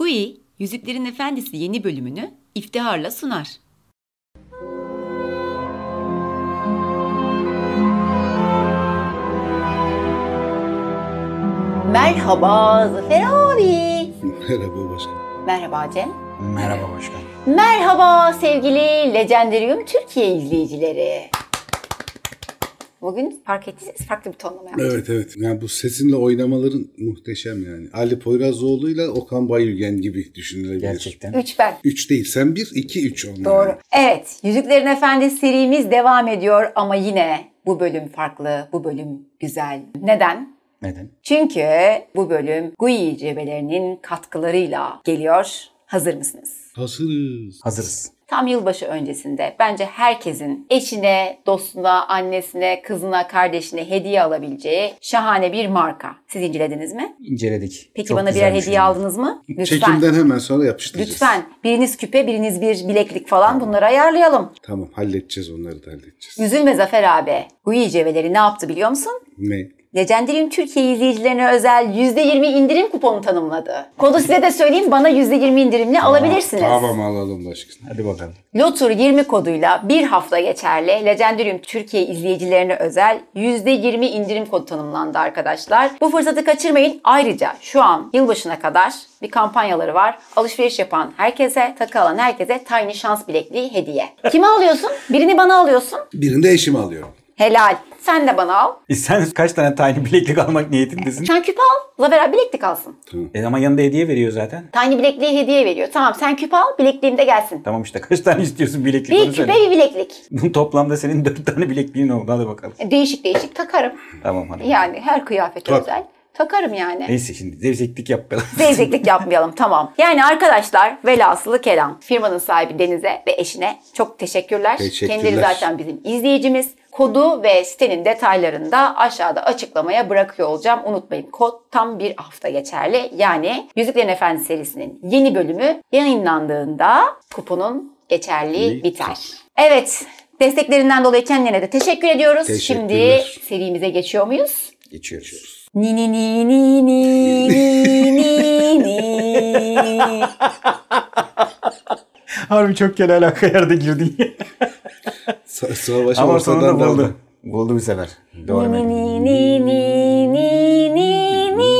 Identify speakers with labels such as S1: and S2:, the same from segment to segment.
S1: GUI, Yüzüklerin Efendisi yeni bölümünü iftiharla sunar. Merhaba Zafer abi.
S2: Merhaba başkan.
S1: Merhaba Cem.
S3: Merhaba başkan.
S1: Merhaba sevgili Legendarium Türkiye izleyicileri. Bugün fark ettiyseniz farklı bir tonlama yaptık.
S2: Evet evet. Yani bu sesinle oynamaların muhteşem yani. Ali Poyrazoğlu ile Okan Bayülgen gibi düşünülebilir.
S3: Gerçekten.
S1: Üç ben.
S2: Üç değil sen bir, iki, üç onlar.
S1: Doğru. Evet, Yüzüklerin Efendisi serimiz devam ediyor ama yine bu bölüm farklı, bu bölüm güzel. Neden?
S3: Neden?
S1: Çünkü bu bölüm Gui cebelerinin katkılarıyla geliyor. Hazır mısınız?
S2: Hazırız.
S3: Hazırız.
S1: Tam yılbaşı öncesinde bence herkesin eşine, dostuna, annesine, kızına, kardeşine hediye alabileceği şahane bir marka. Siz incelediniz mi?
S3: İnceledik.
S1: Peki
S3: Çok
S1: bana birer
S3: bir
S1: hediye
S3: şey.
S1: aldınız mı? Lütfen.
S2: Çekimden hemen sonra yapıştıracağız.
S1: Lütfen. Biriniz küpe, biriniz bir bileklik falan bunları ayarlayalım.
S2: Tamam halledeceğiz onları da halledeceğiz.
S1: Üzülme Zafer abi. Gui cebeleri ne yaptı biliyor musun?
S2: Ne?
S1: Legendarium Türkiye izleyicilerine özel %20 indirim kuponu tanımladı. Kodu size de söyleyeyim bana %20 indirimli alabilirsiniz.
S2: Tamam alalım başkan.
S3: Hadi bakalım.
S1: Lotur 20 koduyla bir hafta geçerli Legendarium Türkiye izleyicilerine özel %20 indirim kodu tanımlandı arkadaşlar. Bu fırsatı kaçırmayın. Ayrıca şu an yılbaşına kadar bir kampanyaları var. Alışveriş yapan herkese, takı alan herkese Tiny Şans bilekliği hediye. Kime alıyorsun? Birini bana alıyorsun.
S2: Birini de eşime alıyorum.
S1: Helal. Sen de bana al.
S3: E sen kaç tane tiny bileklik almak niyetindesin?
S1: Sen küpe al. Zafer abi bileklik alsın.
S3: E ama yanında hediye veriyor zaten.
S1: Tiny bilekliği hediye veriyor. Tamam sen küpe al. Bilekliğim de gelsin.
S3: Tamam işte kaç tane istiyorsun bileklik
S1: Bir
S3: onu
S1: küpe
S3: söyle.
S1: bir bileklik.
S3: Toplamda senin dört tane bilekliğin oldu hadi bakalım.
S1: Değişik değişik takarım.
S3: Tamam hadi.
S1: Yani her kıyafete özel. Takarım yani.
S3: Neyse şimdi zevzeklik yapmayalım.
S1: Zevzeklik yapmayalım tamam. Yani arkadaşlar velhasılı kelam. Firmanın sahibi Deniz'e ve eşine çok teşekkürler.
S2: Teşekkürler.
S1: Kendileri zaten bizim izleyicimiz. Kodu ve sitenin detaillarını da aşağıda açıklamaya bırakıyor olacağım. Unutmayın kod tam bir hafta geçerli. Yani Yüzüklerin Efendisi serisinin yeni bölümü yayınlandığında kuponun geçerliği
S2: Biter.
S1: Evet desteklerinden dolayı kendilerine de teşekkür ediyoruz. Şimdi serimize geçiyor muyuz?
S3: Geçiyoruz.
S1: Ni ni ni ni ni ni ni ni.
S3: Harbi çok kere alaka yerde girdin.
S2: Sa- Savaşı
S3: ama sonunda buldu.
S2: aldı.
S3: Buldu bir sefer. Doğru.
S1: Ni ni ni ni ni ni ni.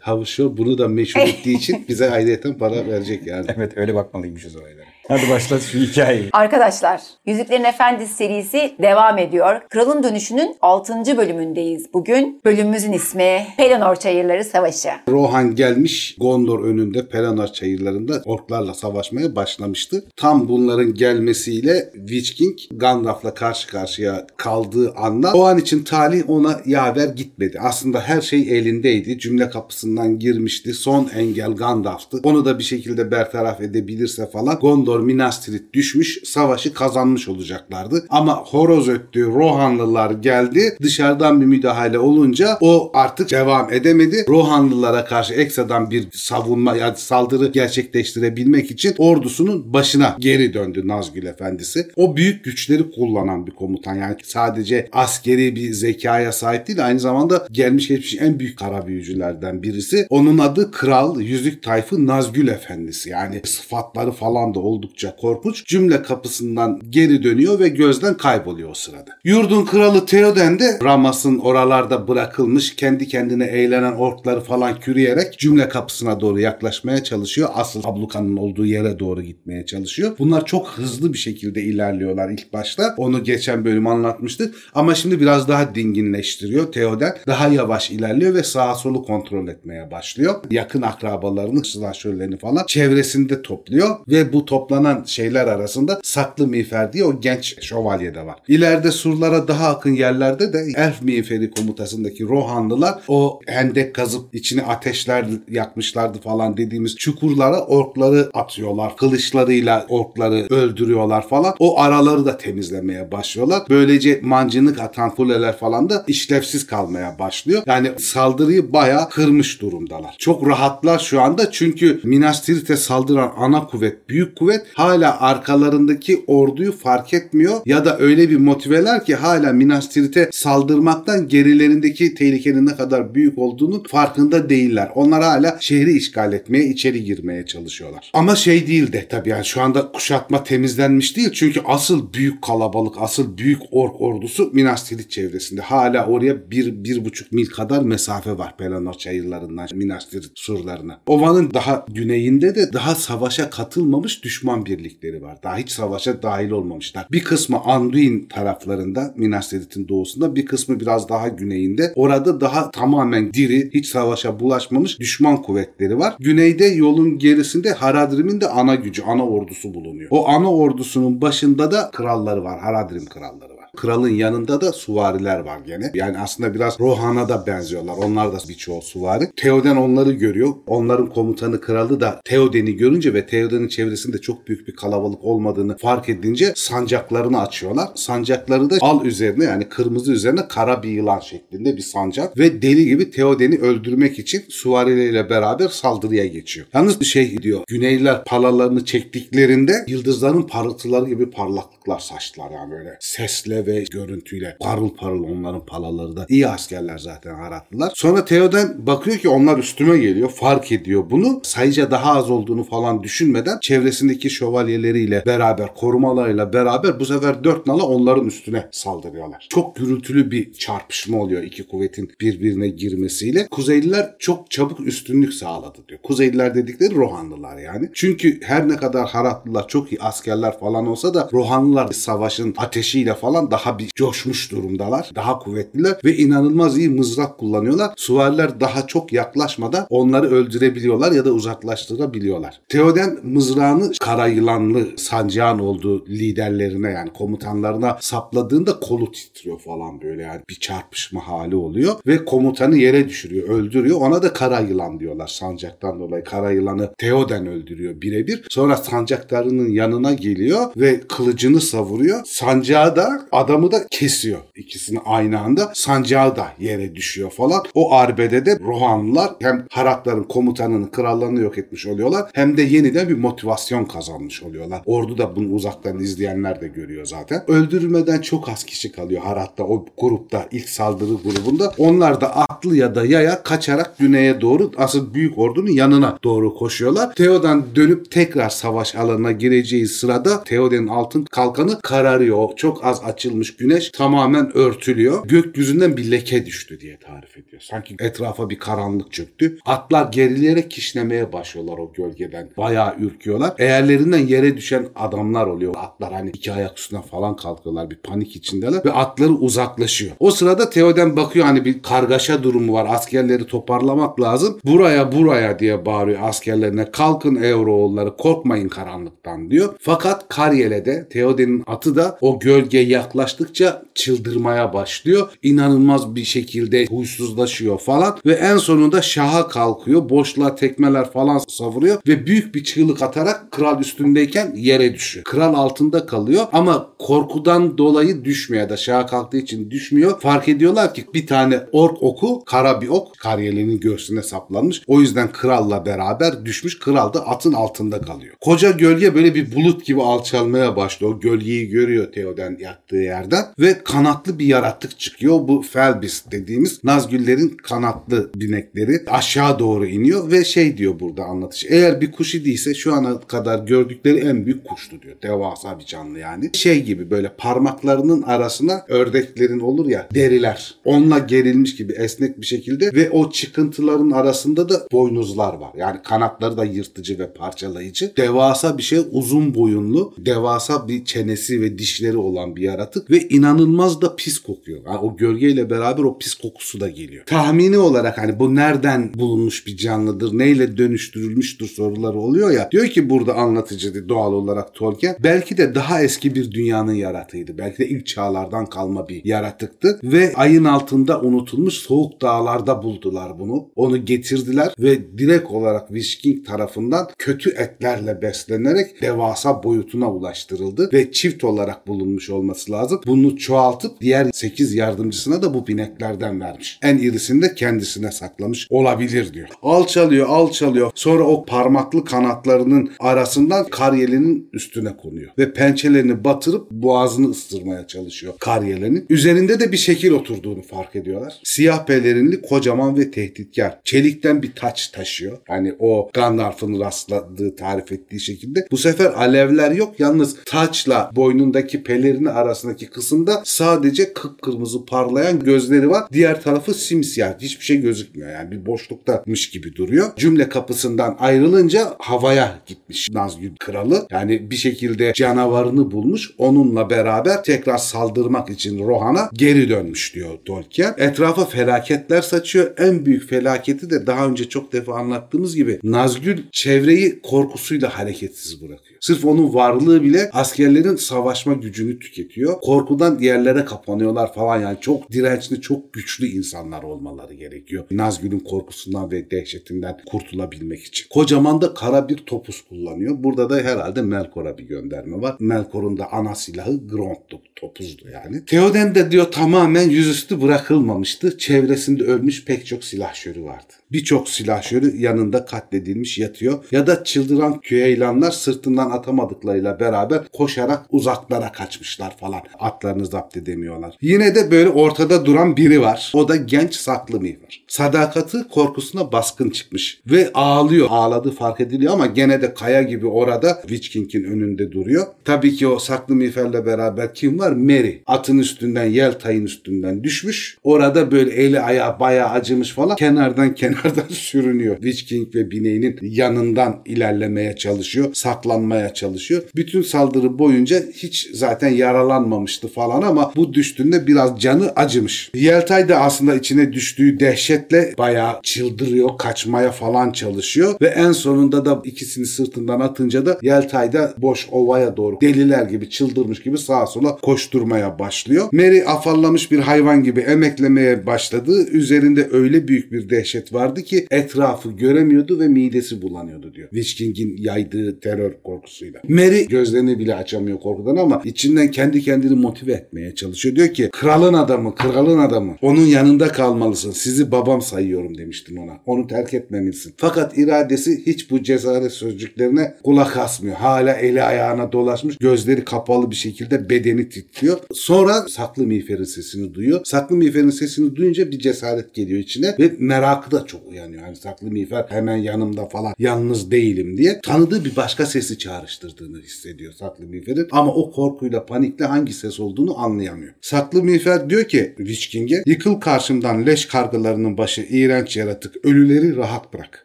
S2: Havuşo bunu da meşhur ettiği için bize ayrıyeten para verecek yani.
S3: Evet öyle bakmalıymışız olaylara. Hadi başlat şu hikayeyi.
S1: Arkadaşlar, Yüzüklerin Efendisi serisi devam ediyor. Kralın Dönüşü'nün 6. bölümündeyiz bugün. Bölümümüzün ismi Pelennor Çayırları Savaşı.
S2: Rohan gelmiş Gondor önünde Pelennor çayırlarında orklarla savaşmaya başlamıştı. Tam bunların gelmesiyle Witch King Gandalf'la karşı karşıya kaldığı anda o an için talih ona yaver gitmedi. Aslında her şey elindeydi. Cümle kapısından girmişti. Son engel Gandalf'tı. Onu da bir şekilde bertaraf edebilirse falan Gondor Minas Tirith düşmüş, savaşı kazanmış olacaklardı. Ama horoz öttü, Rohanlılar geldi. Dışarıdan bir müdahale olunca o artık devam edemedi. Rohanlılara karşı ekstradan bir savunma yani saldırı gerçekleştirebilmek için ordusunun başına geri döndü Nazgül Efendisi. O büyük güçleri kullanan bir komutan. Yani sadece askeri bir zekaya sahip değil aynı zamanda gelmiş geçmiş en büyük kara büyücülerden birisi. Onun adı Kral Yüzük Tayfı Nazgül Efendisi. Yani sıfatları falan da oldukça korkunç. Cümle kapısından geri dönüyor ve gözden kayboluyor o sırada. Yurdun kralı Theoden de Ramas'ın oralarda bırakılmış kendi kendine eğlenen orkları falan kürüyerek cümle kapısına doğru yaklaşmaya çalışıyor. Asıl ablukanın olduğu yere doğru gitmeye çalışıyor. Bunlar çok hızlı bir şekilde ilerliyorlar ilk başta. Onu geçen bölüm anlatmıştık. Ama şimdi biraz daha dinginleştiriyor Theoden. Daha yavaş ilerliyor ve sağa solu kontrol etmeye başlıyor. Yakın akrabalarını, slasherlerini falan çevresinde topluyor ve bu toplanan şeyler arasında saklı miğfer diye o genç şövalye de var. İleride surlara daha yakın yerlerde de elf miğferi komutasındaki Rohanlılar o hendek kazıp içine ateşler yakmışlardı falan dediğimiz çukurlara orkları atıyorlar. Kılıçlarıyla orkları öldürüyorlar falan. O araları da temizlemeye başlıyorlar. Böylece mancınık atan fuleler falan da işlevsiz kalmaya başlıyor. Yani saldırıyı bayağı kırmış durumdalar. Çok rahatlar şu anda çünkü Minas Tirith'e saldıran ana kuvvet, büyük kuvvet hala arkalarındaki orduyu fark etmiyor ya da öyle bir motiveler ki hala Minas Tirith'e saldırmaktan gerilerindeki tehlikenin ne kadar büyük olduğunu farkında değiller. Onlar hala şehri işgal etmeye, içeri girmeye çalışıyorlar. Ama şey değil de tabii yani şu anda kuşatma temizlenmiş değil. Çünkü asıl büyük kalabalık, asıl büyük ork ordusu Minas Tirith çevresinde. Hala oraya bir, bir buçuk mil kadar mesafe var Pelennor çayırlarından Minas Tirith surlarına. Ovanın daha güneyinde de daha savaşa katılmamış düşman birlikleri var. Daha hiç savaşa dahil olmamışlar. Bir kısmı Anduin taraflarında Minas Tirith'in doğusunda bir kısmı biraz daha güneyinde. Orada daha tamamen diri, hiç savaşa bulaşmamış düşman kuvvetleri var. Güneyde yolun gerisinde Haradrim'in de ana gücü, ana ordusu bulunuyor. O ana ordusunun başında da kralları var. Haradrim kralları var. Kralın yanında da suvariler var gene. Yani aslında biraz Rohan'a da benziyorlar. Onlar da birçoğu suvari. Theoden onları görüyor. Onların komutanı kralı da Theoden'i görünce ve Theoden'in çevresinde çok büyük bir kalabalık olmadığını fark edince sancaklarını açıyorlar. Sancakları da al üzerine yani kırmızı üzerine kara bir yılan şeklinde bir sancak ve deli gibi Theoden'i öldürmek için suvarileriyle beraber saldırıya geçiyor. Yalnız bir şey diyor. Güneyliler palalarını çektiklerinde yıldızların parıltıları gibi parlaklıklar saçtılar yani böyle sesle ve görüntüyle parıl parıl onların palaları da iyi askerler zaten Haratlılar. Sonra Theoden bakıyor ki onlar üstüme geliyor fark ediyor bunu. Sayıca daha az olduğunu falan düşünmeden çevresindeki şövalyeleriyle beraber korumalarıyla beraber bu sefer dört nala onların üstüne saldırıyorlar. Çok gürültülü bir çarpışma oluyor iki kuvvetin birbirine girmesiyle. Kuzeyliler çok çabuk üstünlük sağladı diyor. Kuzeyliler dedikleri Rohanlılar yani. Çünkü her ne kadar Haratlılar çok iyi askerler falan olsa da Rohanlılar savaşın ateşiyle falan daha bir coşmuş durumdalar. Daha kuvvetliler ve inanılmaz iyi mızrak kullanıyorlar. Suvariler daha çok yaklaşmadan onları öldürebiliyorlar ya da uzaklaştırabiliyorlar. Theoden mızrağını kara yılanlı sancağın olduğu liderlerine yani komutanlarına sapladığında kolu titriyor falan böyle yani bir çarpışma hali oluyor ve komutanı yere düşürüyor, öldürüyor. Ona da kara yılan diyorlar sancaktan dolayı. Kara yılanı Theoden öldürüyor birebir. Sonra sancaktarının yanına geliyor ve kılıcını savuruyor. Sancağı da adamı da kesiyor. İkisini aynı anda. Sancağı da yere düşüyor falan. O arbede de Rohanlılar hem Haratların komutanını, krallarını yok etmiş oluyorlar. Hem de yeniden bir motivasyon kazanmış oluyorlar. Ordu da bunu uzaktan izleyenler de görüyor zaten. Öldürülmeden çok az kişi kalıyor Harat'ta o grupta ilk saldırı grubunda. Onlar da atlı ya da yaya kaçarak güneye doğru asıl büyük ordunun yanına doğru koşuyorlar. Theoden dönüp tekrar savaş alanına gireceği sırada Theoden'in altın kalkanı kararıyor. Çok az açılmış güneş tamamen örtülüyor. Gökyüzünden bir leke düştü diye tarif ediyor. Sanki etrafa bir karanlık çöktü. Atlar gerileyerek kişnemeye başlıyorlar o gölgeden. Bayağı ürküyorlar. Eğerlerinden yere düşen adamlar oluyor. Atlar hani iki ayak üstüne falan kalkıyorlar. Bir panik içindeler ve atları uzaklaşıyor. O sırada Theoden bakıyor hani bir kargaşa durumu var. Askerleri toparlamak lazım. Buraya buraya diye bağırıyor askerlerine. Kalkın Euroğulları korkmayın karanlıktan diyor. Fakat Karyele'de Theoden'in atı da o gölge yaklaştıkça çıldırmaya başlıyor. İnanılmaz bir şekilde huysuzlaşıyor falan ve en sonunda şaha kalkıyor. Boşluğa tekmeler falan savuruyor ve büyük bir çığlık atarak kral üstündeyken yere düşüyor. Kral altında kalıyor ama korkudan dolayı düşmüyor da şaha kalktığı için düşmüyor. Fark ediyorlar ki bir tane ork oku kara bir ok Karyele'nin göğsüne saplanmış. O yüzden kralla beraber düşmüş. Kral da atın altında kalıyor. Koca gölge böyle bir bulut gibi alçalmaya başlıyor. O gölgeyi görüyor Theoden yattığı yerden ve kanatlı bir yaratık çıkıyor. Bu Felbis dediğimiz Nazgüllerin kanatlı binekleri aşağı doğru iniyor ve şey diyor burada anlatış. Eğer bir kuş idiyse şu ana kadar gördükleri en büyük kuştu diyor. Devasa bir canlı yani. Şey gibi böyle parmaklarının arasına ördeklerin olur ya deriler. Onunla gerilmiş gibi esnek bir şekilde ve o çıkıntıların arasında da boynuzlar var. Yani kanatları da yırtıcı ve parçalayıcı. Devasa bir şey uzun boyunlu, devasa bir çenesi ve dişleri olan bir yaratık ve inanılmaz da pis kokuyor. Yani o gölgeyle beraber o pis kokusu da geliyor. Tahmini olarak hani bu nereden bulunmuş bir canlıdır, neyle dönüştürülmüştür soruları oluyor ya. Diyor ki burada anlatıcı doğal olarak Tolkien belki de daha eski bir dünyanın yaratığıydı. Belki de ilk çağlardan kalma bir yaratıktı ve ayın altında unutulmuş soğuk dağlarda buldular bunu. Onu getirdiler ve direkt olarak Wishking tarafından kötü etlerle beslenerek devasa boyutuna ulaştırıldı ve çift olarak bulunmuş olması lazım. Lazım. Bunu çoğaltıp diğer 8 yardımcısına da bu bineklerden vermiş. En irisini de kendisine saklamış olabilir diyor. Alçalıyor, alçalıyor. Sonra o parmaklı kanatlarının arasından karyelinin üstüne konuyor. Ve pençelerini batırıp boğazını ıstırmaya çalışıyor karyelenin. Üzerinde de bir şekil oturduğunu fark ediyorlar. Siyah pelerinli, kocaman ve tehditkar. Çelikten bir taç taşıyor. Hani o Gandalf'ın rastladığı, tarif ettiği şekilde. Bu sefer alevler yok. Yalnız taçla boynundaki pelerini arasındaki kısımda sadece kıpkırmızı parlayan gözleri var. Diğer tarafı simsiyah. Hiçbir şey gözükmüyor. Yani bir boşluktamış gibi duruyor. Cümle kapısından ayrılınca havaya gitmiş Nazgül kralı. Yani bir şekilde canavarını bulmuş. Onunla beraber tekrar saldırmak için Rohan'a geri dönmüş diyor Tolkien. Etrafa felaketler saçıyor. En büyük felaketi de daha önce çok defa anlattığımız gibi Nazgül çevreyi korkusuyla hareketsiz bırakıyor. Sırf onun varlığı bile askerlerin savaşma gücünü tüketiyor. Korkudan yerlere kapanıyorlar falan yani çok dirençli, çok güçlü insanlar olmaları gerekiyor. Nazgül'ün korkusundan ve dehşetinden kurtulabilmek için. Kocaman da kara bir topuz kullanıyor. Burada da herhalde Melkor'a bir gönderme var. Melkor'un da ana silahı Gront'tu, topuzdu yani. Theoden de diyor tamamen yüzüstü bırakılmamıştı. Çevresinde ölmüş pek çok silahşörü vardı. Birçok silahşörü yanında katledilmiş yatıyor. Ya da çıldıran küheylanlar sırtından atamadıklarıyla beraber koşarak uzaklara kaçmışlar falan. Atlarını zapt edemiyorlar. Yine de böyle ortada duran biri var. O da genç saklı mihver. Sadakati korkusuna baskın çıkmış. Ve ağlıyor. Ağladığı fark ediliyor ama gene de kaya gibi orada Witch King'in önünde duruyor. Tabii ki o saklı miğferle beraber kim var? Mary. Atın üstünden, yeltayın üstünden düşmüş. Orada böyle eli ayağı bayağı acımış falan. Kenardan kenardan sürünüyor. Witch King ve bineğinin yanından ilerlemeye çalışıyor. Saklanmaya çalışıyor. Bütün saldırı boyunca hiç zaten yaralanmamıştı falan ama bu düştüğünde biraz canı acımış. Yeltay da aslında içine düştüğü dehşetle bayağı çıldırıyor. Kaçmaya falan çalışıyor. Ve en sonunda da ikisini sırtından atınca da Yeltay da boş ovaya doğru deliler gibi çıldırmış gibi sağa sola koşturmaya başlıyor. Mary afallamış bir hayvan gibi emeklemeye başladı. Üzerinde öyle büyük bir dehşet vardı ki etrafı göremiyordu ve midesi bulanıyordu diyor. Witch King'in yaydığı terör korkusuyla. Mary gözlerini bile açamıyor korkudan ama içinden kendi kendini motive etmeye çalışıyor. Diyor ki kralın adamı, kralın adamı. Onun yanında kalmalısın. Sizi babam sayıyorum demiştin ona. Onu terk etmemelisin. Fakat iradesi hiç bu cesaret sözcüklerine kulak asmıyor. Hala eli ayağına dolaşmış. Gözleri kapalı bir şekilde bedeni titriyor. Sonra saklı miğferin sesini duyuyor. Saklı miğferin sesini duyunca bir cesaret geliyor içine ve merakı da çok uyanıyor. Hani saklı miğfer hemen yanımda falan yalnız değilim diye. Tanıdığı bir başka sesi çağrıştırdığını hissediyor saklı miğferin. Ama o korkuyla panikle hangi ses olduğunu anlayamıyor. Saklı miğfer diyor ki Witch King'e yıkıl karşımdan leş kargılarının başı iğrenç yaratık ölüleri rahat bırak.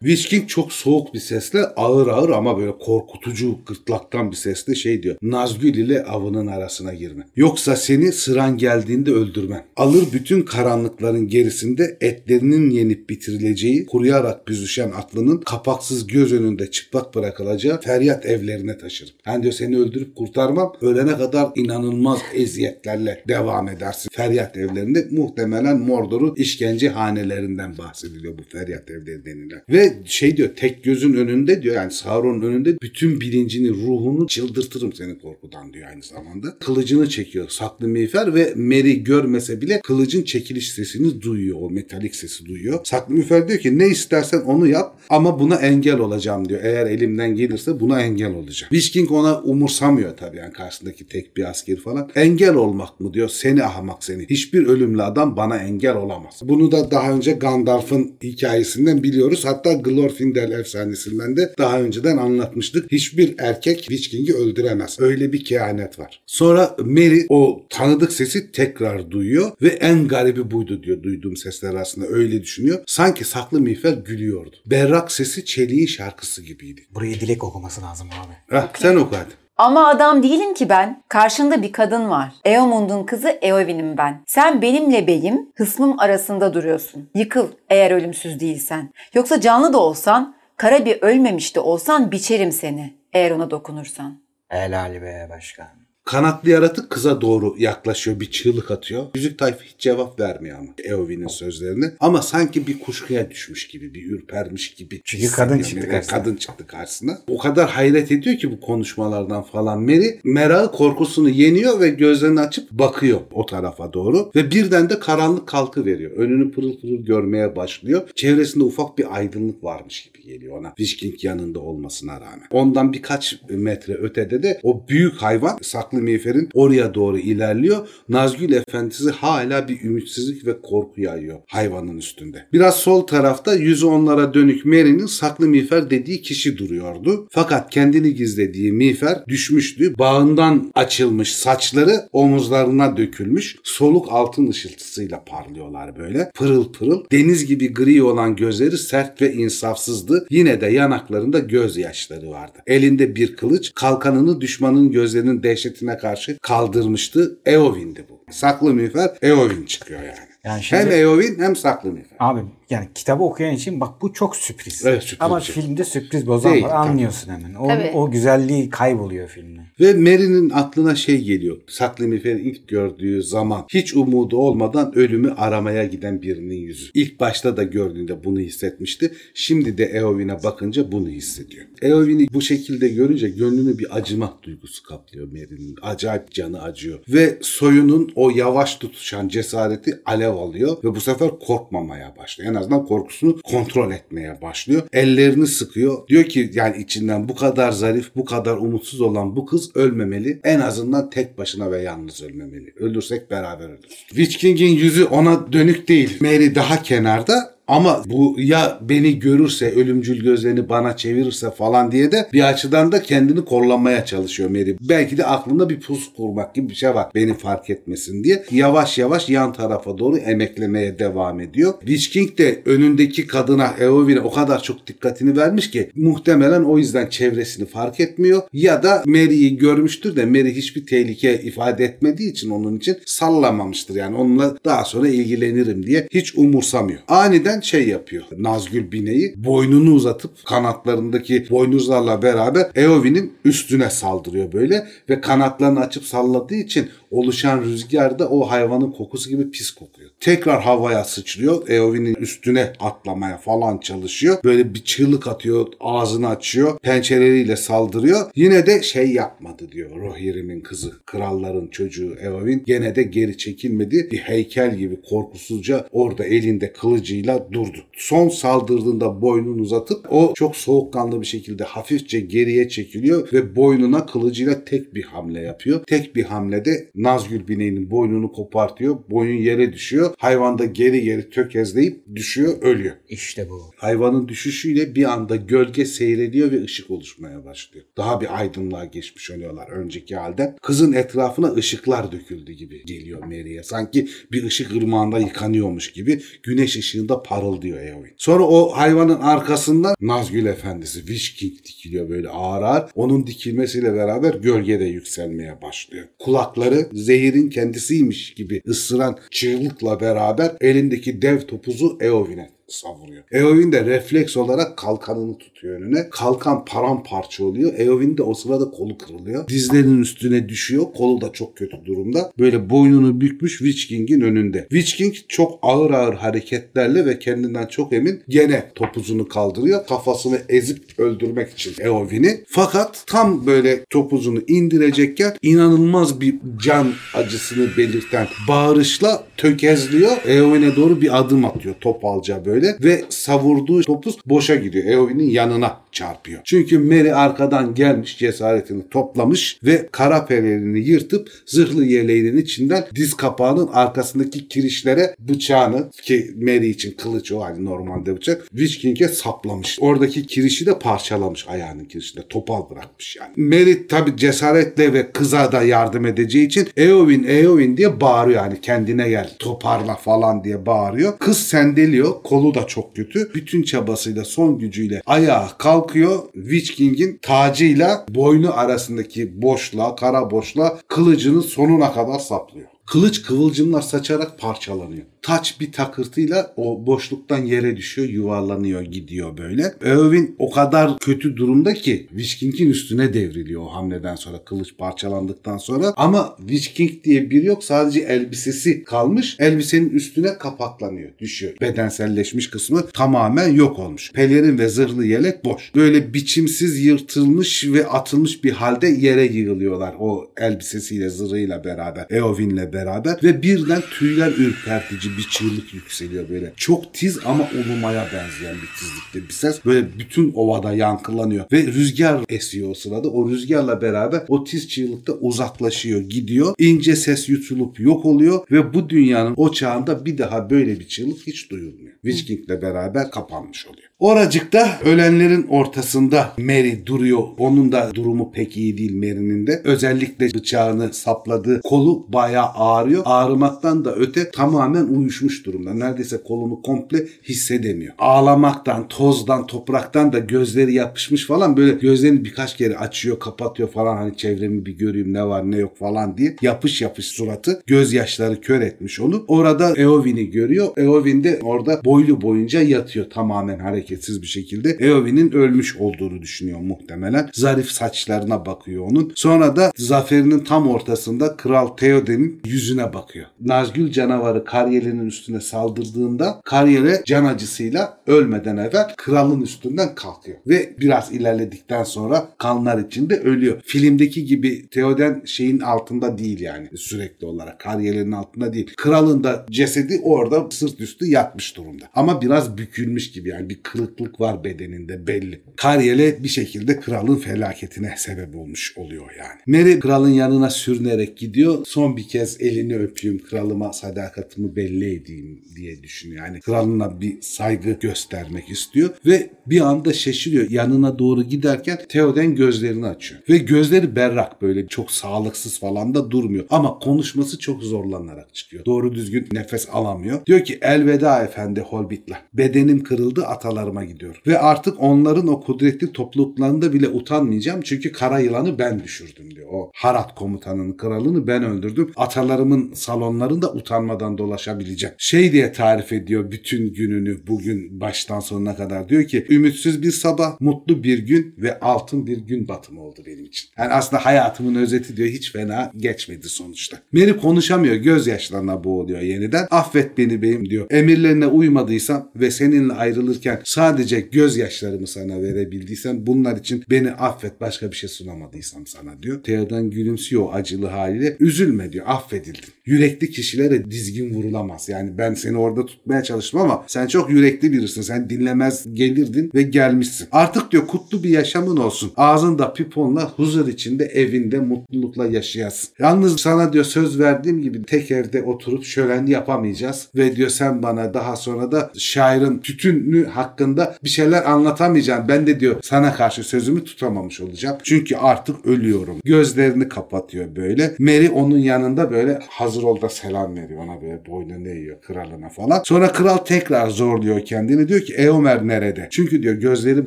S2: Witch King çok soğuk bir sesle ağır ağır ama böyle korkutucu gırtlaktan bir sesle şey diyor. Nazgül ile avının arasına girme. Yoksa seni sıran geldiğinde öldürmem. Alır bütün karanlıkların gerisinde etlerinin yenip bitirileceği, kuruyarak büzüşen aklının kapaksız göz önünde çıplak bırakılacağı feryat evlerine taşırım. Ben diyor seni öldürüp kurtarmam. Ölene kadar inanılmaz eziyetlerle devam edersin. Feryat evlerinde muhtemelen Mordor'un işkence hanelerinden bahsediliyor bu feryat evleri denilen. Ve şey diyor tek gözün önünde diyor yani Sauron'un önünde bütün bilincini, ruhunu çıldırtırım seni korkudan diyor aynı zamanda. Kılıcını çekiyor saklı miğfer ve Merry görmese bile kılıcın çekiliş sesini duyuyor. O metalik sesi duyuyor. Saklı miğfer diyor ki ne istersen onu yap ama buna engel olacağım diyor. Eğer elimden gelirse buna engel olacağım. Witch King ona umursamıyor tabii yani karşısındaki tek bir asker falan. Engel olmak mı diyor seni ahmak seni. Hiçbir ölümlü adam bana engel olamaz. Bunu da daha önce Gandalf'ın hikayesinden biliyoruz. Hatta Glorfindel efsanesinden de daha önceden anlatmıştık. Hiçbir erkek Witch King'i öldüremez. Öyle bir kehanet var. Sonra Merry o tanıdık sesi tekrar duyuyor ve en garibi buydu diyor duyduğum sesler arasında öyle düşünüyor. Sanki saklı miğfer gülüyordu. Berrak sesi çeliğin şarkısı gibiydi.
S3: Burayı dilek okuması lazım abi.
S2: Heh, sen oku hadi.
S1: Ama adam değilim ki ben. Karşında bir kadın var. Eomund'un kızı Eowyn'im ben. Sen benimle beyim, hısmım arasında duruyorsun. Yıkıl eğer ölümsüz değilsen. Yoksa canlı da olsan, kara bir ölmemiş de olsan biçerim seni. Eğer ona dokunursan.
S3: Helal be başkan.
S2: Kanatlı yaratık kıza doğru yaklaşıyor. Bir çığlık atıyor. Yüzük tayfı hiç cevap vermiyor ama Eowyn'in sözlerine. Ama sanki bir kuşkuya düşmüş gibi, bir ürpermiş gibi.
S3: Çünkü kadın çıktı karşısına.
S2: Kadın çıktı karşısına. O kadar hayret ediyor ki bu konuşmalardan falan. Mary merağı korkusunu yeniyor ve gözlerini açıp bakıyor o tarafa doğru. Ve birden de karanlık kalkı veriyor. Önünü pırıl pırıl görmeye başlıyor. Çevresinde ufak bir aydınlık varmış gibi geliyor ona. Witchking yanında olmasına rağmen. Ondan birkaç metre ötede de o büyük hayvan saklı miğferin oraya doğru ilerliyor. Nazgül Efendisi hala bir ümitsizlik ve korku yayıyor hayvanın üstünde. Biraz sol tarafta yüzü onlara dönük Mary'nin saklı miğfer dediği kişi duruyordu. Fakat kendini gizlediği miğfer düşmüştü. Bağından açılmış saçları omuzlarına dökülmüş. Soluk altın ışıltısıyla parlıyorlar böyle. Pırıl pırıl. Deniz gibi gri olan gözleri sert ve insafsızdı. Yine de yanaklarında gözyaşları vardı. Elinde bir kılıç kalkanını düşmanın gözlerinin dehşetine karşı kaldırmıştı. Eowyn'di bu. Saklı miğfer Eowyn çıkıyor yani.
S3: Yani şimdi-
S2: Hem Eowyn hem saklı miğfer.
S3: Abi yani kitabı okuyan için bak bu çok sürpriz.
S2: Evet, sürpriz
S3: Ama
S2: şey.
S3: filmde sürpriz bozan
S2: Değil,
S3: var.
S2: tabii.
S3: Anlıyorsun hemen. O,
S1: Tabii.
S3: o güzelliği kayboluyor filmde.
S2: Ve Mary'nin aklına şey geliyor. Saklı ilk gördüğü zaman hiç umudu olmadan ölümü aramaya giden birinin yüzü. İlk başta da gördüğünde bunu hissetmişti. Şimdi de Eowyn'e bakınca bunu hissediyor. Eowyn'i bu şekilde görünce gönlünü bir acımak duygusu kaplıyor Mary'nin. Acayip canı acıyor. Ve soyunun o yavaş tutuşan cesareti alev alıyor ve bu sefer korkmamaya başlıyor. En azından korkusunu kontrol etmeye başlıyor. Ellerini sıkıyor. Diyor ki yani içinden bu kadar zarif, bu kadar umutsuz olan bu kız ölmemeli. En azından tek başına ve yalnız ölmemeli. Ölürsek beraber ölürüz. Witch King'in yüzü ona dönük değil. Mary daha kenarda ama bu ya beni görürse ölümcül gözlerini bana çevirirse falan diye de bir açıdan da kendini korlamaya çalışıyor Mary. Belki de aklında bir pus kurmak gibi bir şey var. Beni fark etmesin diye. Yavaş yavaş yan tarafa doğru emeklemeye devam ediyor. Witch King de önündeki kadına Eowyn'e o kadar çok dikkatini vermiş ki muhtemelen o yüzden çevresini fark etmiyor. Ya da Mary'i görmüştür de Mary hiçbir tehlike ifade etmediği için onun için sallamamıştır. Yani onunla daha sonra ilgilenirim diye hiç umursamıyor. Aniden şey yapıyor. Nazgül bineği boynunu uzatıp kanatlarındaki boynuzlarla beraber Eowyn'in üstüne saldırıyor böyle ve kanatlarını açıp salladığı için oluşan rüzgar da o hayvanın kokusu gibi pis kokuyor. Tekrar havaya sıçrıyor. Eowyn'in üstüne atlamaya falan çalışıyor. Böyle bir çığlık atıyor, ağzını açıyor, pençeleriyle saldırıyor. Yine de şey yapmadı diyor Rohirrim'in kızı. Kralların çocuğu Eowyn gene de geri çekilmedi. Bir heykel gibi korkusuzca orada elinde kılıcıyla durdu. Son saldırdığında boynunu uzatıp o çok soğukkanlı bir şekilde hafifçe geriye çekiliyor ve boynuna kılıcıyla tek bir hamle yapıyor. Tek bir hamlede Nazgül bineğinin boynunu kopartıyor. Boyun yere düşüyor. Hayvan da geri geri tökezleyip düşüyor, ölüyor.
S3: İşte bu.
S2: Hayvanın düşüşüyle bir anda gölge seyrediyor ve ışık oluşmaya başlıyor. Daha bir aydınlığa geçmiş oluyorlar önceki halde. Kızın etrafına ışıklar döküldü gibi geliyor Mary'e. Sanki bir ışık ırmağında yıkanıyormuş gibi güneş ışığında parıldıyor Eowyn. Sonra o hayvanın arkasından Nazgül Efendisi Witch King dikiliyor böyle ağır ağır. Onun dikilmesiyle beraber gölge de yükselmeye başlıyor. Kulakları zehirin kendisiymiş gibi ısıran çığlıkla beraber elindeki dev topuzu Eowyn'e savuruyor. Eowyn de refleks olarak kalkanını tutuyor önüne. Kalkan paramparça oluyor. Eowyn de o sırada kolu kırılıyor. Dizlerinin üstüne düşüyor. Kolu da çok kötü durumda. Böyle boynunu bükmüş Witch King'in önünde. Witch King çok ağır ağır hareketlerle ve kendinden çok emin gene topuzunu kaldırıyor. Kafasını ezip öldürmek için Eowyn'i. Fakat tam böyle topuzunu indirecekken inanılmaz bir can acısını belirten bağırışla tökezliyor. Eowyn'e doğru bir adım atıyor topalca böyle ve savurduğu topuz boşa gidiyor. Eowyn'in yanına çarpıyor. Çünkü Mary arkadan gelmiş cesaretini toplamış ve kara pelerini yırtıp zırhlı yeleğinin içinden diz kapağının arkasındaki kirişlere bıçağını ki Mary için kılıç o hani normalde bıçak Witch saplamış. Oradaki kirişi de parçalamış ayağının kirişinde. Topal bırakmış yani. Mary tabi cesaretle ve kıza da yardım edeceği için Eowyn Eowyn diye bağırıyor yani kendine gel toparla falan diye bağırıyor. Kız sendeliyor. Kolu da çok kötü. Bütün çabasıyla son gücüyle ayağa kalkıyor. Witch King'in tacıyla boynu arasındaki boşluğa, kara boşluğa kılıcını sonuna kadar saplıyor. Kılıç kıvılcımlar saçarak parçalanıyor. Taç bir takırtıyla o boşluktan yere düşüyor, yuvarlanıyor, gidiyor böyle. Eowyn o kadar kötü durumda ki Witch King'in üstüne devriliyor o hamleden sonra kılıç parçalandıktan sonra. Ama Witch King diye biri yok. Sadece elbisesi kalmış. Elbisenin üstüne kapaklanıyor, düşüyor. Bedenselleşmiş kısmı tamamen yok olmuş. Pelerin ve zırhlı yelek boş. Böyle biçimsiz yırtılmış ve atılmış bir halde yere yığılıyorlar o elbisesiyle zırhıyla beraber. Eowyn'le beraber ve birden tüyler ürpertici bir çığlık yükseliyor böyle. Çok tiz ama ulumaya benzeyen bir tizlikte bir ses. Böyle bütün ovada yankılanıyor ve rüzgar esiyor o sırada. O rüzgarla beraber o tiz çığlıkta uzaklaşıyor, gidiyor. İnce ses yutulup yok oluyor ve bu dünyanın o çağında bir daha böyle bir çığlık hiç duyulmuyor. Witch King'le beraber kapanmış oluyor. Oracıkta ölenlerin ortasında Mary duruyor. Onun da durumu pek iyi değil Mary'nin de. Özellikle bıçağını sapladığı kolu bayağı ağrıyor. Ağrımaktan da öte tamamen uyuşmuş durumda. Neredeyse kolunu komple hissedemiyor. Ağlamaktan, tozdan, topraktan da gözleri yapışmış falan böyle gözlerini birkaç kere açıyor, kapatıyor falan hani çevremi bir göreyim ne var ne yok falan diye. Yapış yapış suratı. Gözyaşları kör etmiş onu. Orada Eowyn'i görüyor. Eowyn de orada boylu boyunca yatıyor tamamen hareketsiz bir şekilde. Eowyn'in ölmüş olduğunu düşünüyor muhtemelen. Zarif saçlarına bakıyor onun. Sonra da zaferinin tam ortasında Kral Theoden'in yüzüne bakıyor. Nazgül canavarı Karyele'nin üstüne saldırdığında Karyele can acısıyla ölmeden evvel kralın üstünden kalkıyor. Ve biraz ilerledikten sonra kanlar içinde ölüyor. Filmdeki gibi Theoden şeyin altında değil yani sürekli olarak. Karyele'nin altında değil. Kralın da cesedi orada sırt üstü yatmış durumda. Ama biraz bükülmüş gibi yani bir kırıklık var bedeninde belli. Karyele bir şekilde kralın felaketine sebep olmuş oluyor yani. Mary kralın yanına sürünerek gidiyor. Son bir kez elini öpeyim kralıma sadakatimi belli edeyim diye düşünüyor. Yani kralına bir saygı göstermek istiyor ve bir anda şaşırıyor. Yanına doğru giderken Theoden gözlerini açıyor. Ve gözleri berrak böyle çok sağlıksız falan da durmuyor. Ama konuşması çok zorlanarak çıkıyor. Doğru düzgün nefes alamıyor. Diyor ki elveda efendi Holbit'le. Bedenim kırıldı atalarıma gidiyor. Ve artık onların o kudretli topluluklarında bile utanmayacağım. Çünkü kara yılanı ben düşürdüm diyor. O Harat komutanının kralını ben öldürdüm. Atalarımın salonlarında utanmadan dolaşabileceğim. Şey diye tarif ediyor bütün gününü bugün baştan sonuna kadar. Diyor ki ümitsiz bir sabah, mutlu bir gün ve altın bir gün batımı oldu benim için. Yani aslında hayatımın özeti diyor hiç fena geçmedi sonuçta. Mary konuşamıyor gözyaşlarına boğuluyor yeniden. Affet beni beyim diyor. Emirlerine uymadıysam ve seninle ayrılırken sadece gözyaşlarımı sana verebildiysem bunlar için beni affet başka bir şey sunamadıysam sana diyor. Theoden gülümsüyor acılı haliyle. Üzülme diyor affedildin. Yürekli kişilere dizgin vurulamaz. Yani ben seni orada tutmaya çalıştım ama sen çok yürekli birisin. Sen dinlemez gelirdin ve gelmişsin. Artık diyor kutlu bir yaşamın olsun. Ağzında piponla huzur içinde evinde mutlulukla yaşayasın. Yalnız sana diyor söz verdiğim gibi tek evde oturup şölen yapamayacağız. Ve diyor sen bana daha sonra da şairin tütünü hakkında bir şeyler anlatamayacaksın. Ben de diyor sana karşı sözümü tutamamış olacağım. Çünkü artık ölüyorum. Gözlerini kapatıyor böyle. Mary onun yanında böyle hazır ol da selam veriyor ona böyle boynunu eğiyor kralına falan. Sonra kral tekrar zorluyor kendini. Diyor ki Eomer nerede? Çünkü diyor gözlerim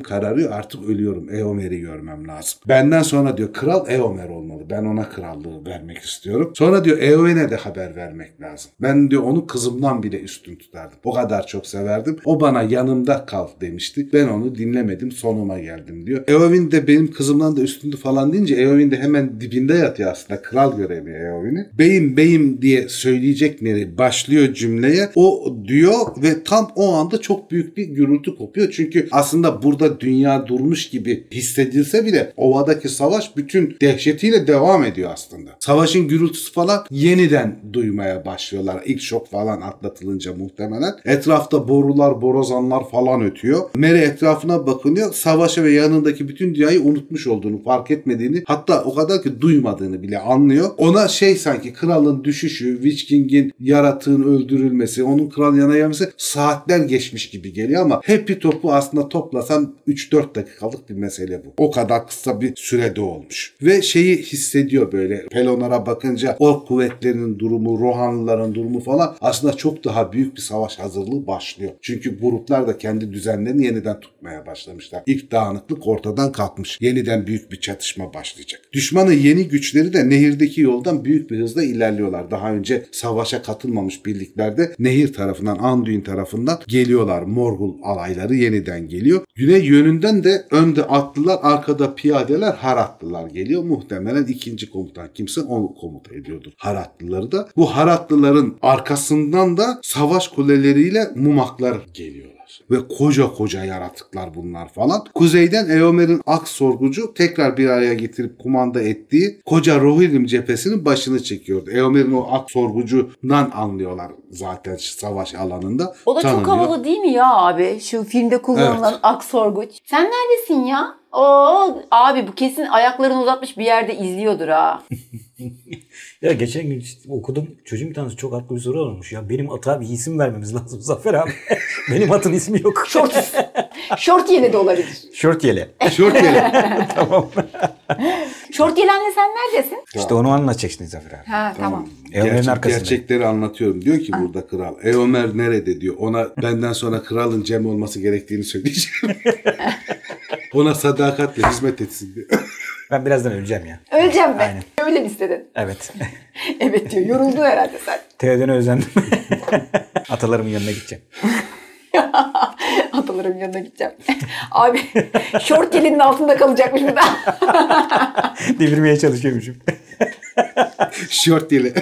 S2: kararıyor artık ölüyorum. Eomer'i görmem lazım. Benden sonra diyor kral Eomer olmalı. Ben ona krallığı vermek istiyorum. Sonra diyor Eowyn'e de haber vermek lazım. Ben diyor onu kızımdan bile üstün tutardım. O kadar çok severdim. O bana yanımda kal demişti. Ben onu dinlemedim sonuma geldim diyor. Eowyn de benim kızımdan da üstündü falan deyince Eowyn de hemen dibinde yatıyor aslında. Kral göremiyor Eowyn'i. Beyim beyim diye söyleyecek Mary başlıyor cümleye. O diyor ve tam o anda çok büyük bir gürültü kopuyor. Çünkü aslında burada dünya durmuş gibi hissedilse bile ovadaki savaş bütün dehşetiyle devam ediyor aslında. Savaşın gürültüsü falan yeniden duymaya başlıyorlar. İlk şok falan atlatılınca muhtemelen. Etrafta borular, borazanlar falan ötüyor. Mary etrafına bakınıyor. Savaşı ve yanındaki bütün dünyayı unutmuş olduğunu, fark etmediğini hatta o kadar ki duymadığını bile anlıyor. Ona şey sanki kralın düşüşü, Witch King'in yaratığın öldürülmesi, onun kral yana gelmesi saatler geçmiş gibi geliyor ama Happy Top'u aslında toplasan 3-4 dakikalık bir mesele bu. O kadar kısa bir sürede olmuş. Ve şeyi hissediyor böyle Pelonar'a bakınca ork kuvvetlerinin durumu, Rohanlıların durumu falan aslında çok daha büyük bir savaş hazırlığı başlıyor. Çünkü gruplar da kendi düzenlerini yeniden tutmaya başlamışlar. İlk dağınıklık ortadan kalkmış. Yeniden büyük bir çatışma başlayacak. Düşmanın yeni güçleri de nehirdeki yoldan büyük bir hızla ilerliyor ilerliyorlar. Daha önce savaşa katılmamış birliklerde Nehir tarafından, Anduin tarafından geliyorlar. Morgul alayları yeniden geliyor. Güney yönünden de önde atlılar, arkada piyadeler Haratlılar geliyor. Muhtemelen ikinci komutan kimse onu komuta ediyordur. Haratlıları da. Bu Haratlıların arkasından da savaş kuleleriyle Mumaklar geliyorlar. Ve koca koca yaratıklar bunlar falan. Kuzeyden Eomer'in ak sorgucu tekrar bir araya getirip kumanda ettiği koca Rohirrim cephesinin başını çekiyordu. Eomer'in o ak sorgucundan anlıyorlar zaten savaş alanında.
S1: O da çok
S2: Tanınıyor.
S1: havalı değil mi ya abi? Şu filmde kullanılan
S2: Evet.
S1: Aksorguç. Sen neredesin ya? Oo abi bu kesin ayaklarını uzatmış bir yerde izliyordur ha.
S3: Ya geçen gün işte okudum. Çocuğun bir tanesi çok haklı bir soru olmuş. Ya benim ata bir isim vermemiz lazım Zafer abi. benim atın ismi yok.
S1: Short, short yele de olabilir.
S3: Şort yele.
S2: Şort gele.
S3: tamam.
S1: Short yelenle sen neredesin?
S3: İşte onu anlatacaksın Zafer abi.
S1: Ha tamam.
S3: Eomer'in
S2: Gerçek-
S3: arkasında.
S2: gerçekleri anlatıyorum. Diyor ki burada kral. Eomer nerede diyor. Ona benden sonra kralın Cem olması gerektiğini söyleyeceğim. Ona sadakatle hizmet etsin diyor.
S3: Ben birazdan öleceğim ya.
S1: Öleceğim ben.
S3: Aynen.
S1: Öyle mi istedin?
S3: Evet.
S1: Evet diyor. Yoruldun herhalde sen.
S3: Teoden'e özendim. Atalarımın yanına gideceğim.
S1: Atalarımın yanına gideceğim. Abi short yelenin altında kalacakmış bu da.
S3: Devirmeye çalışıyormuşum.
S2: Şort gele.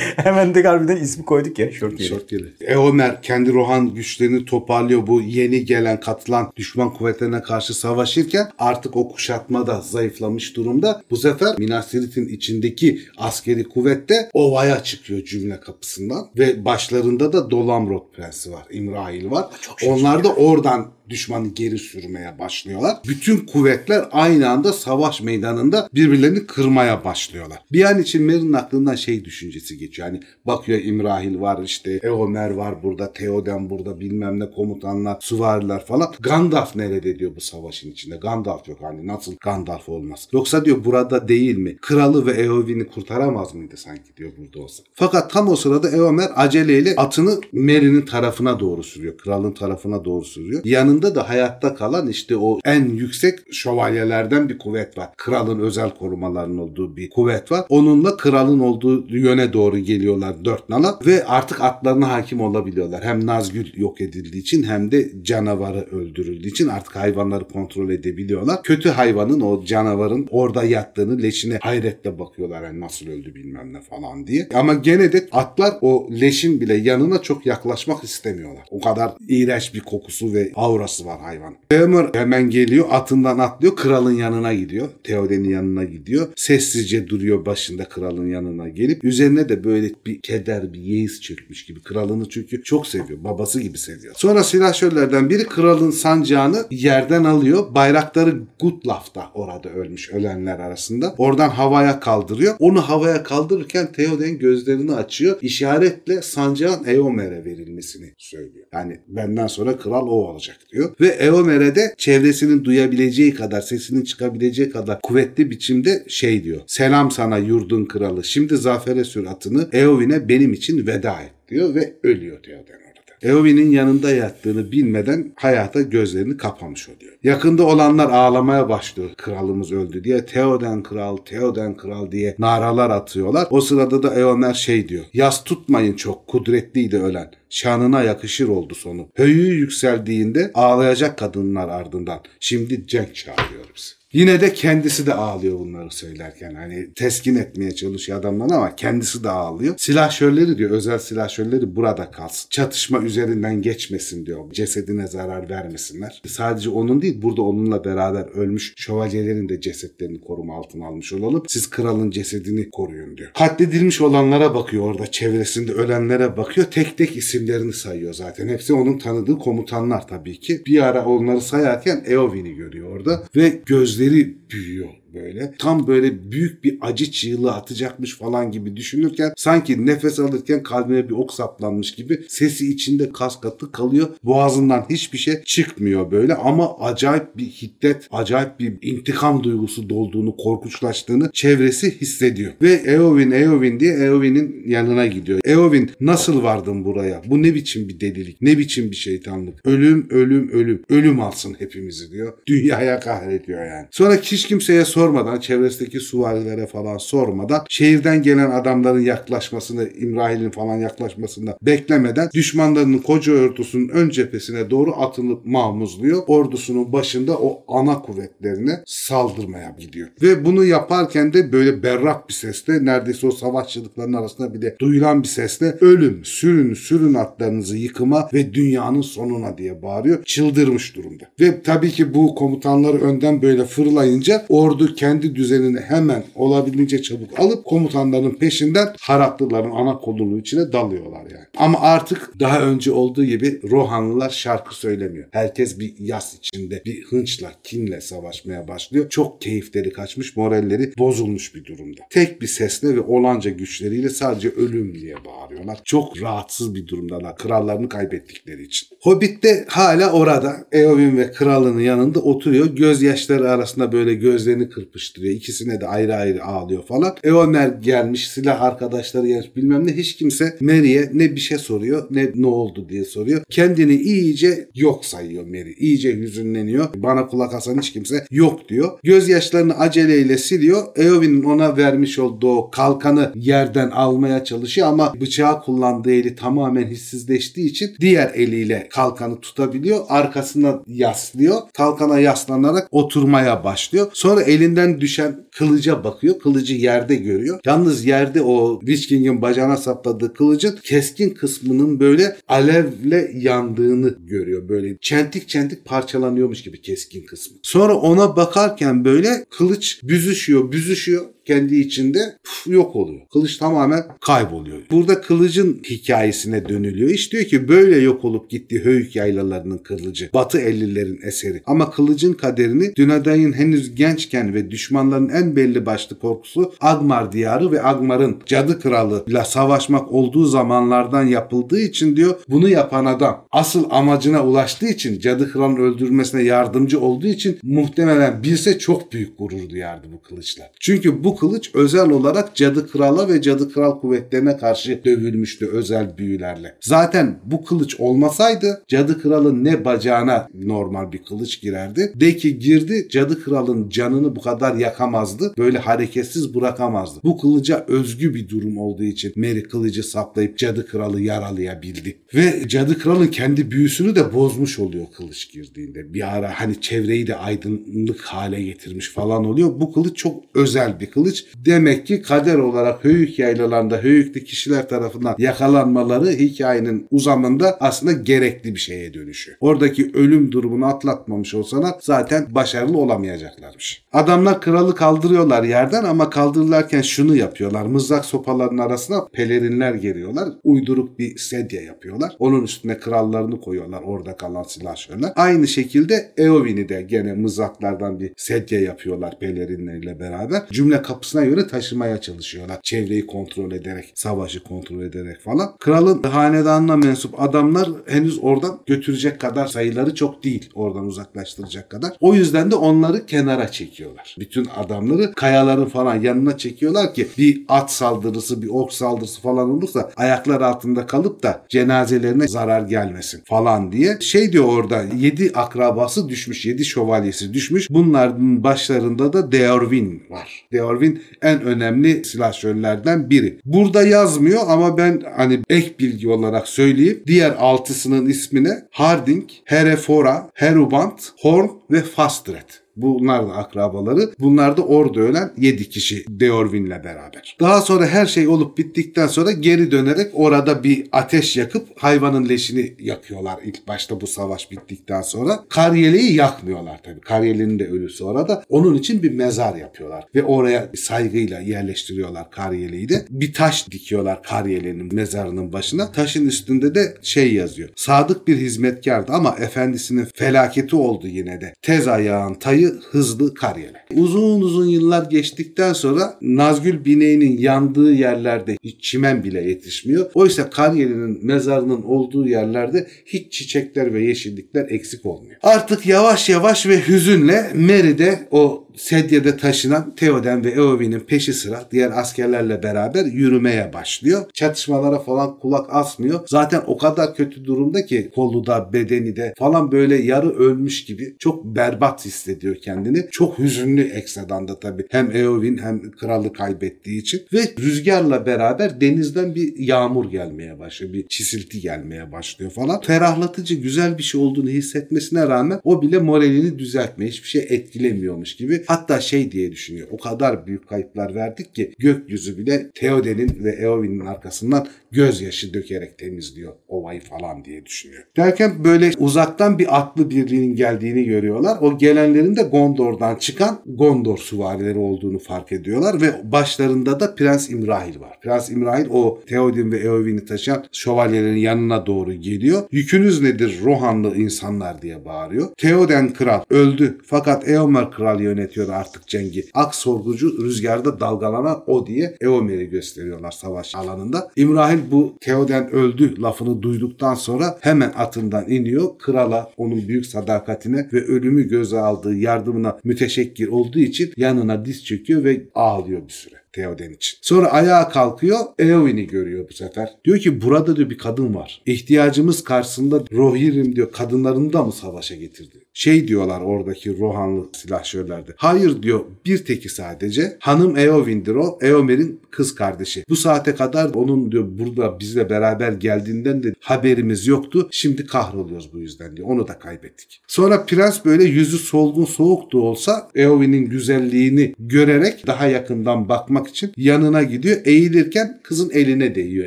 S3: Hemen de harbiden ismi koyduk ya. Şort yele.
S2: Şort gele. Eomer kendi Rohan güçlerini toparlıyor. Bu yeni gelen katılan düşman kuvvetlerine karşı savaşırken artık o kuşatma da zayıflamış durumda. Bu sefer Minas Tirith'in içindeki askeri kuvvette ovaya çıkıyor cümle kapısından. Ve başlarında da Dolamrot Prensi var. İmrahil var. Onlar da oradan düşmanı geri sürmeye başlıyorlar. Bütün kuvvetler aynı anda savaş meydanında birbirlerini kırmaya başlıyorlar. Bir an için Mer'in aklından şey düşüncesi geçiyor. Hani bakıyor İmrahil var işte Eomer var burada, Theoden burada bilmem ne komutanlar, süvariler falan. Gandalf nerede diyor bu savaşın içinde. Gandalf yok hani nasıl Gandalf olmaz. Yoksa diyor burada değil mi? Kralı ve Eowyn'i kurtaramaz mıydı sanki diyor burada olsa. Fakat tam o sırada Eomer aceleyle atını Merry'nin tarafına doğru sürüyor. Kralın tarafına doğru sürüyor. Yanında da hayatta kalan işte o en yüksek şövalyelerden bir kuvvet var. Kralın özel korumalarının olduğu bir kuvvet var. Onunla kralın olduğu yöne doğru geliyorlar dört nala ve artık atlarına hakim olabiliyorlar. Hem Nazgül yok edildiği için hem de canavarı öldürüldüğü için artık hayvanları kontrol edebiliyorlar. Kötü hayvanın o canavarın orada yattığını leşine hayretle bakıyorlar. Yani nasıl öldü bilmem ne falan diye. Ama gene de atlar o leşin bile yanına çok yaklaşmak istemiyorlar. O kadar iğrenç bir kokusu ve aurası var hayvan. Ömer hemen geliyor atından atlıyor kralın yanına gidiyor. Theoden'in yanına gidiyor. Sessizce duruyor başında kralın yanına gelip üzerine de böyle bir keder bir yeis çökmüş gibi. Kralını çünkü çok seviyor. Babası gibi seviyor. Sonra silahşörlerden biri kralın sancağını yerden alıyor. Bayrakları Gutlaf'ta orada ölmüş ölenler arasında. Oradan havaya kaldırıyor. Onu havaya kaldırırken Theoden gözlerini açıyor. İşaretle sancağın Eomer'e verilmesini söylüyor. Yani benden sonra kral o olacak diyor. Ve Eomer'e de çevresinin duyabileceği kadar, sesinin çıkabileceği kadar kuvvetli biçimde şey diyor. Selam sana yurdun kralı. Şimdi zafere sür atını. Eowyn'e benim için veda et diyor ve ölüyor Theoden orada. Eowyn'in yanında yattığını bilmeden hayata gözlerini kapamış oluyor. Yakında olanlar ağlamaya başlıyor. Kralımız öldü diye. Theoden kral, Theoden kral diye naralar atıyorlar. O sırada da Eomer şey diyor. Yas tutmayın çok kudretliydi ölen. Şanına yakışır oldu sonu. Höyü yükseldiğinde ağlayacak kadınlar ardından. Şimdi cenk çağırıyor bizi. Yine de kendisi de ağlıyor bunları söylerken. Hani teskin etmeye çalışıyor adamlar ama kendisi de ağlıyor. Silahşörleri diyor özel silahşörleri burada kalsın. Çatışma üzerinden geçmesin diyor. Cesedine zarar vermesinler. Sadece onun değil burada onunla beraber ölmüş şövalyelerin de cesetlerini koruma altına almış olalım. Siz kralın cesedini koruyun diyor. Katledilmiş olanlara bakıyor orada çevresinde ölenlere bakıyor. Tek tek isimlerini sayıyor zaten. Hepsi onun tanıdığı komutanlar tabii ki. Bir ara onları sayarken Eowyn'i görüyor orada ve gözleri büyüyor böyle. Tam böyle büyük bir acı çığlığı atacakmış falan gibi düşünürken sanki nefes alırken kalbine bir ok saplanmış gibi sesi içinde kas katı kalıyor. Boğazından hiçbir şey çıkmıyor böyle ama acayip bir hiddet, acayip bir intikam duygusu dolduğunu, korkunçlaştığını çevresi hissediyor. Ve Eowyn, Eowyn diye Eowyn'in yanına gidiyor. Eowyn nasıl vardın buraya? Bu ne biçim bir delilik? Ne biçim bir şeytanlık? Ölüm, ölüm, ölüm. Ölüm alsın hepimizi diyor. Dünyaya kahrediyor yani. Sonra hiç kimseye sor sormadan, çevresindeki suvarilere falan sormadan, şehirden gelen adamların yaklaşmasını, İmrahil'in falan yaklaşmasını beklemeden düşmanlarının koca ordusunun ön cephesine doğru atılıp mahmuzluyor. Ordusunun başında o ana kuvvetlerine saldırmaya gidiyor. Ve bunu yaparken de böyle berrak bir sesle neredeyse o savaşçılıkların arasında bir de duyulan bir sesle ölüm, sürün, sürün atlarınızı yıkıma ve dünyanın sonuna diye bağırıyor. Çıldırmış durumda. Ve tabii ki bu komutanları önden böyle fırlayınca ordu kendi düzenini hemen olabildiğince çabuk alıp komutanların peşinden Haraplıların ana kolunun içine dalıyorlar yani. Ama artık daha önce olduğu gibi Rohanlılar şarkı söylemiyor. Herkes bir yas içinde, bir hınçla, kinle savaşmaya başlıyor. Çok keyifleri kaçmış, moralleri bozulmuş bir durumda. Tek bir sesle ve olanca güçleriyle sadece ölüm diye bağırıyorlar. Çok rahatsız bir durumdalar krallarını kaybettikleri için. Hobbit de hala orada Eowyn ve kralının yanında oturuyor. Gözyaşları arasında böyle gözlerini kırpıştırıyor. İkisine de ayrı ayrı ağlıyor falan. Eomer gelmiş, silah arkadaşları gelmiş bilmem ne. Hiç kimse Merry'e ne bir şey soruyor ne ne oldu diye soruyor. Kendini iyice yok sayıyor Merry. İyice hüzünleniyor. Bana kulak asan hiç kimse yok diyor. Gözyaşlarını aceleyle siliyor. Eowyn'in ona vermiş olduğu kalkanı yerden almaya çalışıyor ama bıçağı kullandığı eli tamamen hissizleştiği için diğer eliyle kalkanı tutabiliyor. Arkasına yaslıyor. Kalkana yaslanarak oturmaya başlıyor. Sonra elinden düşen kılıca bakıyor. Kılıcı yerde görüyor. Yalnız yerde o King'in bacağına sapladığı kılıcın keskin kısmının böyle alevle yandığını görüyor. Böyle çentik çentik parçalanıyormuş gibi keskin kısmı. Sonra ona bakarken böyle kılıç büzüşüyor, büzüşüyor kendi içinde puf, yok oluyor. Kılıç tamamen kayboluyor. Burada kılıcın hikayesine dönülüyor. İş diyor ki böyle yok olup gitti Höyük yaylalarının kılıcı. Batı 50'lerin eseri. Ama kılıcın kaderini Dünaday'ın henüz gençken ve düşmanların en belli başlı korkusu Agmar diyarı ve Agmar'ın cadı kralı ile savaşmak olduğu zamanlardan yapıldığı için diyor bunu yapan adam asıl amacına ulaştığı için cadı kralın öldürülmesine yardımcı olduğu için muhtemelen bilse çok büyük gurur duyardı bu kılıçla. Çünkü bu kılıç özel olarak cadı krala ve cadı kral kuvvetlerine karşı dövülmüştü özel büyülerle. Zaten bu kılıç olmasaydı cadı kralın ne bacağına normal bir kılıç girerdi. De ki girdi cadı kralın canını bu kadar yakamazdı. Böyle hareketsiz bırakamazdı. Bu kılıca özgü bir durum olduğu için Mary kılıcı saplayıp cadı kralı yaralayabildi. Ve cadı kralın kendi büyüsünü de bozmuş oluyor kılıç girdiğinde. Bir ara hani çevreyi de aydınlık hale getirmiş falan oluyor. Bu kılıç çok özel bir kılıç. Demek ki kader olarak Höyük yaylalarında Höyüklü kişiler tarafından yakalanmaları hikayenin uzamında aslında gerekli bir şeye dönüşüyor. Oradaki ölüm durumunu atlatmamış olsalar zaten başarılı olamayacaklarmış. Adamlar kralı kaldırıyorlar yerden ama kaldırırlarken şunu yapıyorlar. Mızrak sopalarının arasına pelerinler geriyorlar. Uyduruk bir sedye yapıyorlar. Onun üstüne krallarını koyuyorlar orada kalan silahşörler. Aynı şekilde Eowyn'i de gene mızraklardan bir sedye yapıyorlar pelerinleriyle beraber. Cümle kapısına göre taşımaya çalışıyorlar. Çevreyi kontrol ederek, savaşı kontrol ederek falan. Kralın hanedanına mensup adamlar henüz oradan götürecek kadar sayıları çok değil. Oradan uzaklaştıracak kadar. O yüzden de onları kenara çekiyorlar. Bütün adamları kayaların falan yanına çekiyorlar ki bir at saldırısı, bir ok saldırısı falan olursa ayaklar altında kalıp da cenazelerine zarar gelmesin falan diye. Şey diyor orada 7 akrabası düşmüş, 7 şövalyesi düşmüş. Bunların başlarında da Deorvin var. Deorvin en önemli silahşörlerden biri. Burada yazmıyor ama ben hani ek bilgi olarak söyleyeyim. Diğer altısının ismine Harding, Herefora, Herubant, Horn ve Fastret. Bunlar da akrabaları. Bunlar da orada ölen 7 kişi Deorvin'le beraber. Daha sonra her şey olup bittikten sonra geri dönerek orada bir ateş yakıp hayvanın leşini yakıyorlar ilk başta bu savaş bittikten sonra. Karyeli'yi yakmıyorlar tabii. Karyeli'nin de ölüsü orada. Onun için bir mezar yapıyorlar. Ve oraya saygıyla yerleştiriyorlar Karyeli'yi de. Bir taş dikiyorlar Karyeli'nin mezarının başına. Taşın üstünde de şey yazıyor. Sadık bir hizmetkardı ama efendisinin felaketi oldu yine de. Tez ayağın tayı hızlı Karyeli. Uzun uzun yıllar geçtikten sonra Nazgül bineğinin yandığı yerlerde hiç çimen bile yetişmiyor. Oysa Karyeli'nin mezarının olduğu yerlerde hiç çiçekler ve yeşillikler eksik olmuyor. Artık yavaş yavaş ve hüzünle Mary de o sedyede taşınan Theoden ve Eowyn'in peşi sıra diğer askerlerle beraber yürümeye başlıyor. Çatışmalara falan kulak asmıyor. Zaten o kadar kötü durumda ki kolu da bedeni de falan böyle yarı ölmüş gibi çok berbat hissediyor kendini. Çok hüzünlü ekstradan da tabii. Hem Eowyn hem kralı kaybettiği için ve rüzgarla beraber denizden bir yağmur gelmeye başlıyor. Bir çisilti gelmeye başlıyor falan. Ferahlatıcı güzel bir şey olduğunu hissetmesine rağmen o bile moralini düzeltmeye hiçbir şey etkilemiyormuş gibi. Hatta şey diye düşünüyor. O kadar büyük kayıplar verdik ki gökyüzü bile Theoden'in ve Eowyn'in arkasından gözyaşı dökerek temizliyor ovayı falan diye düşünüyor. Derken böyle uzaktan bir atlı birliğinin geldiğini görüyorlar. O gelenlerin de Gondor'dan çıkan Gondor süvarileri olduğunu fark ediyorlar ve başlarında da Prens İmrahil var. Prens İmrahil o Theoden ve Eowyn'i taşıyan şövalyelerin yanına doğru geliyor. Yükünüz nedir Rohanlı insanlar diye bağırıyor. Theoden kral öldü fakat Eomer kral yönetiyor artık cengi. Ak sorgucu rüzgarda dalgalanan o diye Eomer'i gösteriyorlar savaş alanında. İmrahil bu Theoden öldü lafını duyduktan sonra hemen atından iniyor. Krala onun büyük sadakatine ve ölümü göze aldığı yardımına müteşekkir olduğu için yanına diz çöküyor ve ağlıyor bir süre. Theoden için. Sonra ayağa kalkıyor. Eowyn'i görüyor bu sefer. Diyor ki burada diyor bir kadın var. İhtiyacımız karşısında Rohirrim diyor kadınlarını da mı savaşa getirdi? Şey diyorlar oradaki Rohanlı silahşörlerde. Hayır diyor bir teki sadece. Hanım Eowyn'dir o. Eomer'in kız kardeşi. Bu saate kadar onun diyor burada bizle beraber geldiğinden de haberimiz yoktu. Şimdi kahroluyoruz bu yüzden diyor. Onu da kaybettik. Sonra prens böyle yüzü solgun soğuk da olsa Eowyn'in güzelliğini görerek daha yakından bakmak için yanına gidiyor. Eğilirken kızın eline değiyor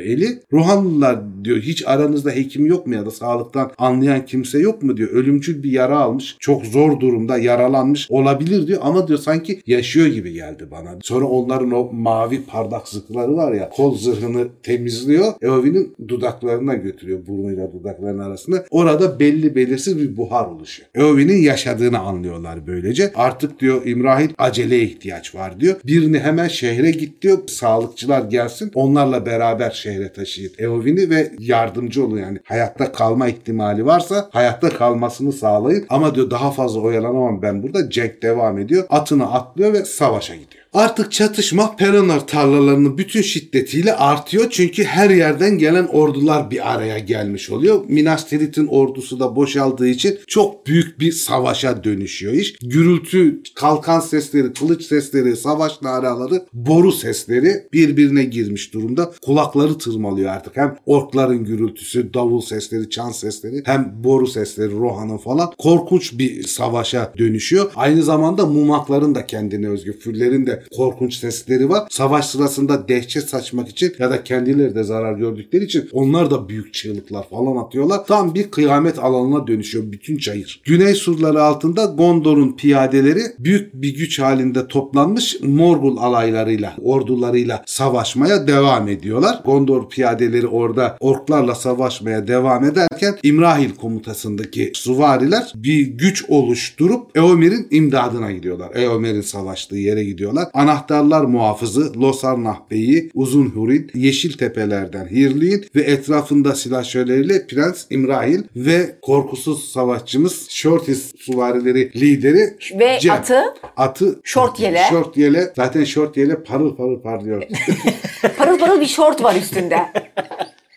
S2: eli. Rohanlılar diyor hiç aranızda hekim yok mu ya da sağlıktan anlayan kimse yok mu diyor. Ölümcül bir yara almış. Çok zor durumda yaralanmış olabilir diyor ama diyor sanki yaşıyor gibi geldi bana. Sonra onların o mavi pardak zırhları var ya kol zırhını temizliyor. Eowyn'in dudaklarına götürüyor burnuyla dudaklarının arasında. Orada belli belirsiz bir buhar oluşuyor. Eowyn'in yaşadığını anlıyorlar böylece. Artık diyor İmrahil aceleye ihtiyaç var diyor. Birini hemen şehre git diyor. Sağlıkçılar gelsin. Onlarla beraber şehre taşıyın Eowyn'i ve yardımcı olun yani. Hayatta kalma ihtimali varsa hayatta kalmasını sağlayın. Ama diyor daha fazla oyalanamam ben burada. Cenk devam ediyor. Atını atlıyor ve savaşa gidiyor. Artık çatışma Peranar tarlalarının bütün şiddetiyle artıyor. Çünkü her yerden gelen ordular bir araya gelmiş oluyor. Minas Tirith'in ordusu da boşaldığı için çok büyük bir savaşa dönüşüyor iş. Gürültü, kalkan sesleri, kılıç sesleri, savaş naraları, boru sesleri birbirine girmiş durumda. Kulakları tırmalıyor artık. Hem orkların gürültüsü, davul sesleri, çan sesleri, hem boru sesleri, Rohan'ın falan. Korkunç bir savaşa dönüşüyor. Aynı zamanda mumakların da kendine özgü, füllerin de korkunç sesleri var. Savaş sırasında dehşet saçmak için ya da kendileri de zarar gördükleri için onlar da büyük çığlıklar falan atıyorlar. Tam bir kıyamet alanına dönüşüyor bütün çayır. Güney surları altında Gondor'un piyadeleri büyük bir güç halinde toplanmış Morgul alaylarıyla, ordularıyla savaşmaya devam ediyorlar. Gondor piyadeleri orada orklarla savaşmaya devam ederken İmrahil komutasındaki suvariler bir güç oluşturup Eomer'in imdadına gidiyorlar. Eomer'in savaştığı yere gidiyorlar. Anahtarlar muhafızı Losarnah Bey'i, Uzun Hurin, Yeşil Tepelerden Hirli'in ve etrafında silahşörleriyle Prens İmrahil ve korkusuz savaşçımız Shortis suvarileri lideri
S1: Ve
S2: Cem.
S1: atı
S2: Atı
S1: Short yele.
S2: Short yele. Zaten short yele parıl parıl parlıyor.
S1: parıl parıl bir şort var üstünde.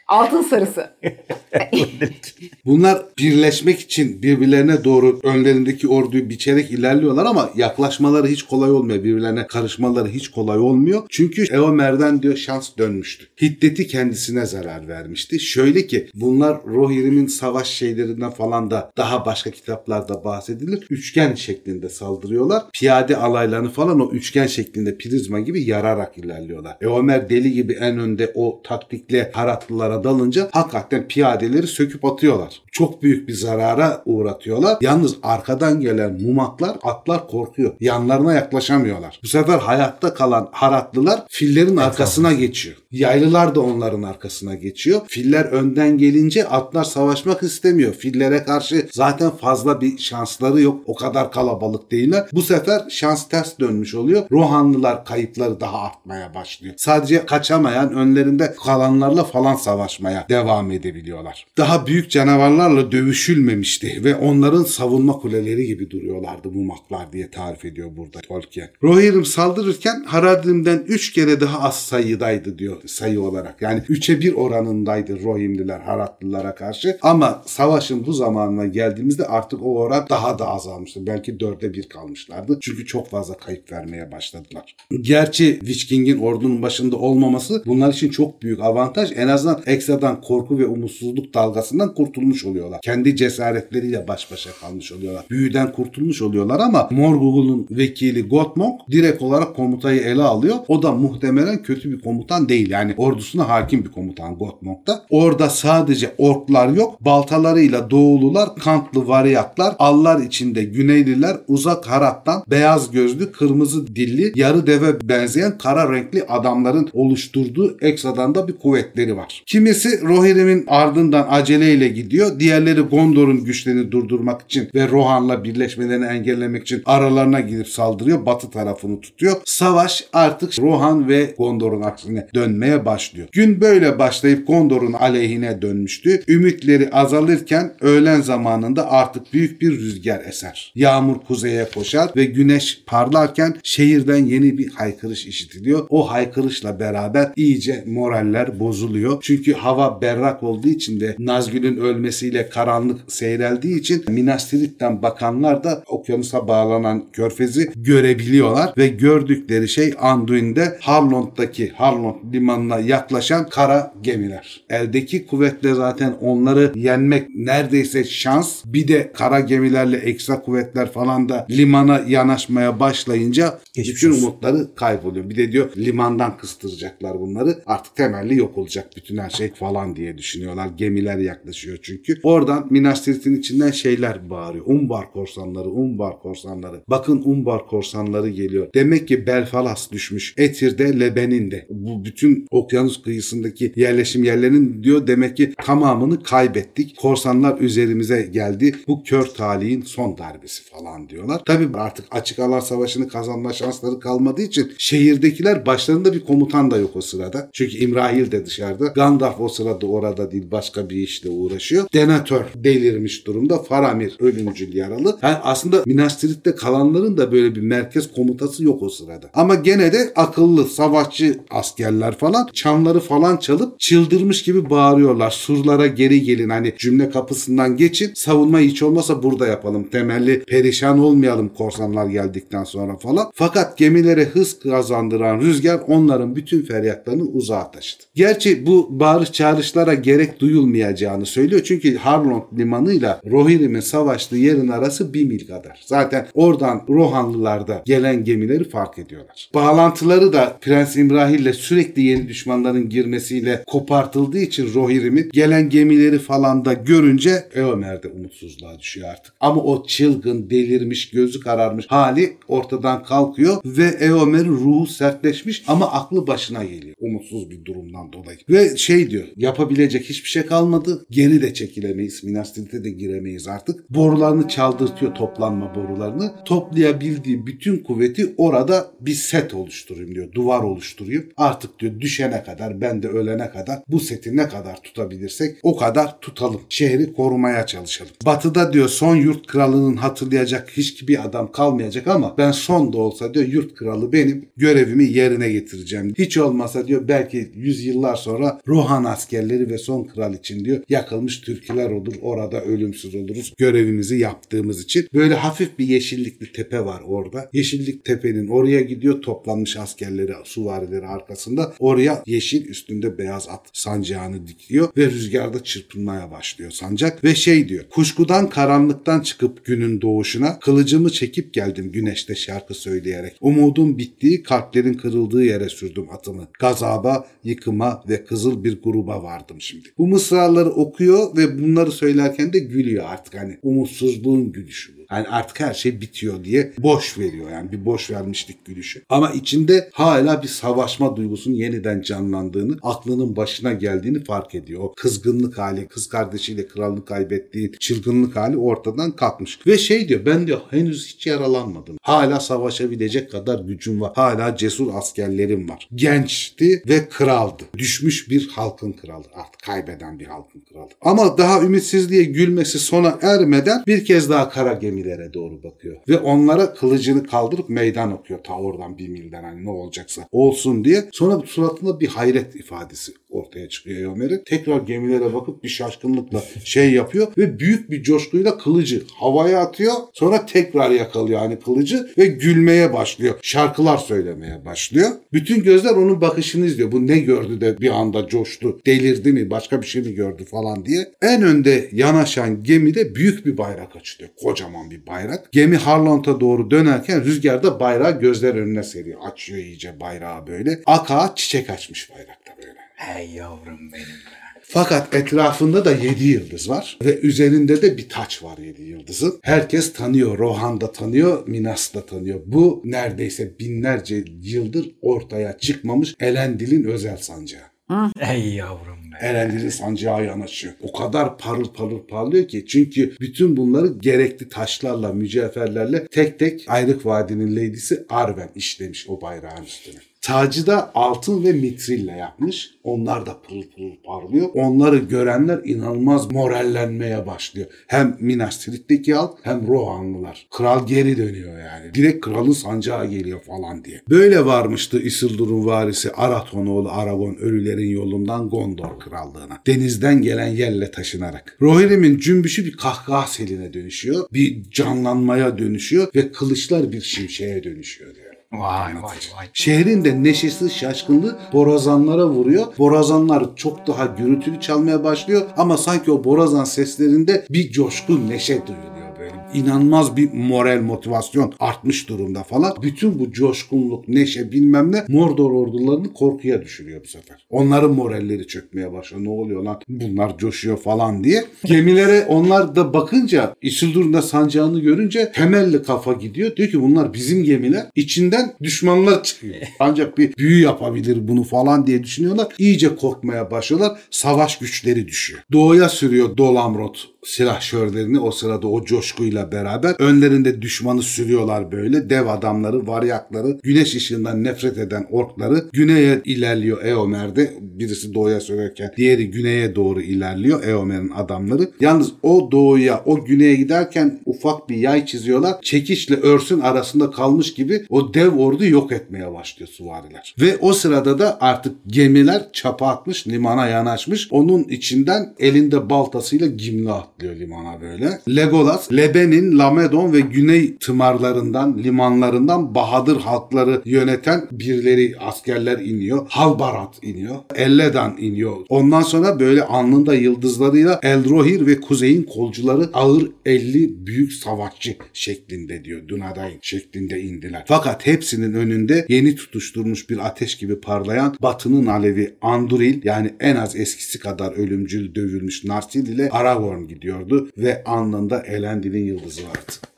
S1: Altın sarısı.
S2: Bunlar birleşmek için birbirlerine doğru önlerindeki orduyu biçerek ilerliyorlar ama yaklaşmaları hiç kolay olmuyor. Birbirlerine karışmaları hiç kolay olmuyor. Çünkü Eomer'den diyor şans dönmüştü. Hiddeti kendisine zarar vermişti. Şöyle ki bunlar Rohirrim'in savaş şeylerinden falan da daha başka kitaplarda bahsedilir. Üçgen şeklinde saldırıyorlar. Piyade alaylarını falan o üçgen şeklinde prizma gibi yararak ilerliyorlar. Eomer deli gibi en önde o taktikle Haratlılara dalınca hakikaten piyadeleri söküp atıyorlar. Çok büyük bir zarara uğratıyorlar. Yalnız arkadan gelen mumaklar atlar korkuyor. Yanlarına yaklaşamıyorlar. Bu sefer hayatta kalan Haratlılar fillerin arkasına geçiyor. Yaylılar da onların arkasına geçiyor. Filler önden gelince atlar savaşmak istemiyor. Fillere karşı zaten fazla bir şansları yok. O kadar kalabalık değiller. Bu sefer şans ters dönmüş oluyor. Rohanlılar kayıpları daha artmaya başlıyor. Sadece kaçamayan önlerinde kalanlarla falan savaş savaşmaya devam edebiliyorlar. Daha büyük canavarlarla dövüşülmemişti ve onların savunma kuleleri gibi duruyorlardı bu maklar diye tarif ediyor burada Tolkien. Rohirrim saldırırken Haradrim'den 3 kere daha az sayıdaydı diyor sayı olarak. Yani 3'e 1 oranındaydı Rohimliler Haratlılara karşı ama savaşın bu zamanına geldiğimizde artık o oran daha da azalmıştı. Belki 4'e 1 kalmışlardı. Çünkü çok fazla kayıp vermeye başladılar. Gerçi Witch King'in ordunun başında olmaması bunlar için çok büyük avantaj. En azından ekstradan korku ve umutsuzluk dalgasından kurtulmuş oluyorlar. Kendi cesaretleriyle baş başa kalmış oluyorlar. Büyüden kurtulmuş oluyorlar ama Morgul'un vekili Gottmog direkt olarak komutayı ele alıyor. O da muhtemelen kötü bir komutan değil. Yani ordusuna hakim bir komutan Gottmog da. Orada sadece orklar yok. Baltalarıyla doğulular, kantlı varyatlar, allar içinde güneyliler, uzak Harat'tan beyaz gözlü, kırmızı dilli, yarı deve benzeyen kara renkli adamların oluşturduğu ekstradan da bir kuvvetleri var. Kimisi Rohirrim'in ardından aceleyle gidiyor. Diğerleri Gondor'un güçlerini durdurmak için ve Rohan'la birleşmelerini engellemek için aralarına gidip saldırıyor. Batı tarafını tutuyor. Savaş artık Rohan ve Gondor'un aksine dönmeye başlıyor. Gün böyle başlayıp Gondor'un aleyhine dönmüştü. Ümitleri azalırken öğlen zamanında artık büyük bir rüzgar eser. Yağmur kuzeye koşar ve güneş parlarken şehirden yeni bir haykırış işitiliyor. O haykırışla beraber iyice moraller bozuluyor. Çünkü hava berrak olduğu için ve Nazgül'ün ölmesiyle karanlık seyreldiği için Minas Tirith'ten bakanlar da okyanusa bağlanan körfezi görebiliyorlar ve gördükleri şey Anduin'de Harlond'daki Harlond limanına yaklaşan kara gemiler. Eldeki kuvvetle zaten onları yenmek neredeyse şans. Bir de kara gemilerle ekstra kuvvetler falan da limana yanaşmaya başlayınca
S3: Geçmiş
S2: bütün umutları kayboluyor. Bir de diyor limandan kıstıracaklar bunları. Artık temelli yok olacak bütün her şey falan diye düşünüyorlar. Gemiler yaklaşıyor çünkü. Oradan Minas Tirith'in içinden şeyler bağırıyor. Umbar korsanları, Umbar korsanları. Bakın Umbar korsanları geliyor. Demek ki Belfalas düşmüş. Etir'de, Lebenin'de. Bu bütün okyanus kıyısındaki yerleşim yerlerinin diyor demek ki tamamını kaybettik. Korsanlar üzerimize geldi. Bu kör talihin son darbesi falan diyorlar. Tabii artık açık alan savaşını kazanma şansları kalmadığı için şehirdekiler başlarında bir komutan da yok o sırada. Çünkü İmrahil de dışarıda. Gandalf o sırada orada değil başka bir işle uğraşıyor. Denatör delirmiş durumda. Faramir ölümcül yaralı. Yani aslında Minas Tirith'te kalanların da böyle bir merkez komutası yok o sırada. Ama gene de akıllı savaşçı askerler falan çanları falan çalıp çıldırmış gibi bağırıyorlar. Surlara geri gelin hani cümle kapısından geçin. Savunma hiç olmasa burada yapalım. Temelli perişan olmayalım korsanlar geldikten sonra falan. Fakat gemilere hız kazandıran rüzgar onların bütün feryatlarını uzağa taşıdı. Gerçi bu bağırış çağrışlara gerek duyulmayacağını söylüyor. Çünkü Harlond limanıyla Rohirrim'in savaştığı yerin arası bir mil kadar. Zaten oradan Rohanlılar da gelen gemileri fark ediyorlar. Bağlantıları da Prens İmrahil ile sürekli yeni düşmanların girmesiyle kopartıldığı için Rohirrim'in gelen gemileri falan da görünce Eomer de umutsuzluğa düşüyor artık. Ama o çılgın, delirmiş, gözü kararmış hali ortadan kalkıyor ve Eomer'in ruhu sertleşmiş ama aklı başına geliyor. Umutsuz bir durumdan dolayı. Ve şey diyor, yapabilecek hiçbir şey kalmadı. Geri de çekilemeyiz. Minas Tirith'e de giremeyiz artık. Borularını çaldırtıyor toplanma borularını. Toplayabildiği bütün kuvveti orada bir set oluşturayım diyor. Duvar oluşturayım. Artık diyor düşene kadar ben de ölene kadar bu seti ne kadar tutabilirsek o kadar tutalım. Şehri korumaya çalışalım. Batı'da diyor son yurt kralının hatırlayacak hiçbir adam kalmayacak ama ben son da olsa diyor yurt kralı benim görevimi yerine getireceğim. Hiç olmasa diyor belki yüzyıllar sonra Rohan askerleri ve son kral için diyor yakılmış türküler olur. Orada ölümsüz oluruz görevimizi yaptığımız için. Böyle hafif bir yeşillikli tepe var orada. Yeşillik tepenin oraya gidiyor toplanmış askerleri, suvarileri arkasında. Oraya yeşil üstünde beyaz at sancağını dikiyor ve rüzgarda çırpınmaya başlıyor sancak ve şey diyor. Kuşkudan karanlıktan çıkıp günün doğuşuna kılıcımı çekip geldim güneşte şarkı söyleyerek. Umudum bittiği kalplerin kırıldığı yere sürdüm atımı. Gazaba, yıkıma ve kızıl bir gruba vardım şimdi. Bu mısraları okuyor ve bunları söylerken de gülüyor artık hani umutsuzluğun gülüşü. Yani artık her şey bitiyor diye boş veriyor. Yani bir boş vermişlik gülüşü. Ama içinde hala bir savaşma duygusunun yeniden canlandığını, aklının başına geldiğini fark ediyor. O kızgınlık hali, kız kardeşiyle kralını kaybettiği çılgınlık hali ortadan kalkmış. Ve şey diyor ben diyor henüz hiç yaralanmadım. Hala savaşabilecek kadar gücüm var. Hala cesur askerlerim var. Gençti ve kraldı. Düşmüş bir halkın kralı. Artık kaybeden bir halkın kralı. Ama daha ümitsizliğe gülmesi sona ermeden bir kez daha kara gemilere doğru bakıyor. Ve onlara kılıcını kaldırıp meydan okuyor. Ta oradan bir milden hani ne olacaksa olsun diye. Sonra suratında bir hayret ifadesi ortaya çıkıyor Eomer'in. Tekrar gemilere bakıp bir şaşkınlıkla şey yapıyor ve büyük bir coşkuyla kılıcı havaya atıyor. Sonra tekrar yakalıyor hani kılıcı ve gülmeye başlıyor. Şarkılar söylemeye başlıyor. Bütün gözler onun bakışını izliyor. Bu ne gördü de bir anda coştu. Delirdi mi? Başka bir şey mi gördü falan diye. En önde yanaşan gemide büyük bir bayrak açılıyor. Kocaman bir bayrak. Gemi Harlant'a doğru dönerken rüzgarda bayrağı gözler önüne seriyor. Açıyor iyice bayrağı böyle. Aka çiçek açmış bayrakta böyle.
S3: Hey yavrum benim be.
S2: Fakat etrafında da yedi yıldız var ve üzerinde de bir taç var yedi yıldızın. Herkes tanıyor, Rohan da tanıyor, Minas da tanıyor. Bu neredeyse binlerce yıldır ortaya çıkmamış Elendil'in özel sancağı.
S3: Hey yavrum be.
S2: Elendil'in sancağı yanaşıyor. O kadar parıl parıl parlıyor ki çünkü bütün bunları gerekli taşlarla, mücevherlerle tek tek Ayrık Vadi'nin leydisi Arwen işlemiş o bayrağın üstüne. Tacı da altın ve mitrille yapmış. Onlar da pırıl pırıl parlıyor. Onları görenler inanılmaz morallenmeye başlıyor. Hem Minas Tirith'teki halk hem Rohanlılar. Kral geri dönüyor yani. Direkt kralın sancağı geliyor falan diye. Böyle varmıştı Isildur'un varisi Arathon oğlu Aragon ölülerin yolundan Gondor krallığına. Denizden gelen yelle taşınarak. Rohirrim'in cümbüşü bir kahkaha seline dönüşüyor. Bir canlanmaya dönüşüyor ve kılıçlar bir şimşeğe dönüşüyor diyor.
S3: Vay vay vay.
S2: Şehrin de neşesi, şaşkınlığı borazanlara vuruyor. Borazanlar çok daha gürültülü çalmaya başlıyor ama sanki o borazan seslerinde bir coşku, neşe duyuluyor böyle. İnanılmaz bir moral, motivasyon artmış durumda falan. Bütün bu coşkunluk, neşe bilmem ne Mordor ordularını korkuya düşürüyor bu sefer. Onların moralleri çökmeye başlıyor. Ne oluyor lan? Bunlar coşuyor falan diye. Gemilere onlar da bakınca Isildur'un da sancağını görünce temelli kafa gidiyor. Diyor ki bunlar bizim gemiler. İçinden düşmanlar çıkıyor. Ancak bir büyü yapabilir bunu falan diye düşünüyorlar. İyice korkmaya başlıyorlar. Savaş güçleri düşüyor. Doğuya sürüyor Dolamrot silahşörlerini o sırada o coşkuyla beraber önlerinde düşmanı sürüyorlar böyle. Dev adamları varyakları güneş ışığından nefret eden orkları güneye ilerliyor Eomer'de birisi doğuya sürerken diğeri güneye doğru ilerliyor Eomer'in adamları. Yalnız o doğuya o güneye giderken ufak bir yay çiziyorlar. Çekiçle örsün arasında kalmış gibi o dev ordu yok etmeye başlıyor suvariler. Ve o sırada da artık gemiler çapa atmış limana yanaşmış. Onun içinden elinde baltasıyla Gimli atlıyor limana böyle. Legolas, Lebenin, Lamedon ve Güney tımarlarından, limanlarından Bahadır halkları yöneten birileri askerler iniyor. Halbarat iniyor. Elledan iniyor. Ondan sonra böyle alnında yıldızlarıyla Eldrohir ve Kuzey'in kolcuları ağır 50 büyük savaşçı şeklinde diyor. Dunadayn şeklinde indiler. Fakat hepsinin önünde yeni tutuşturmuş bir ateş gibi parlayan batının alevi Anduril yani en az eskisi kadar ölümcül dövülmüş Narsil ile Aragorn gidiyordu ve alnında Elendil'in yıldızı vardı.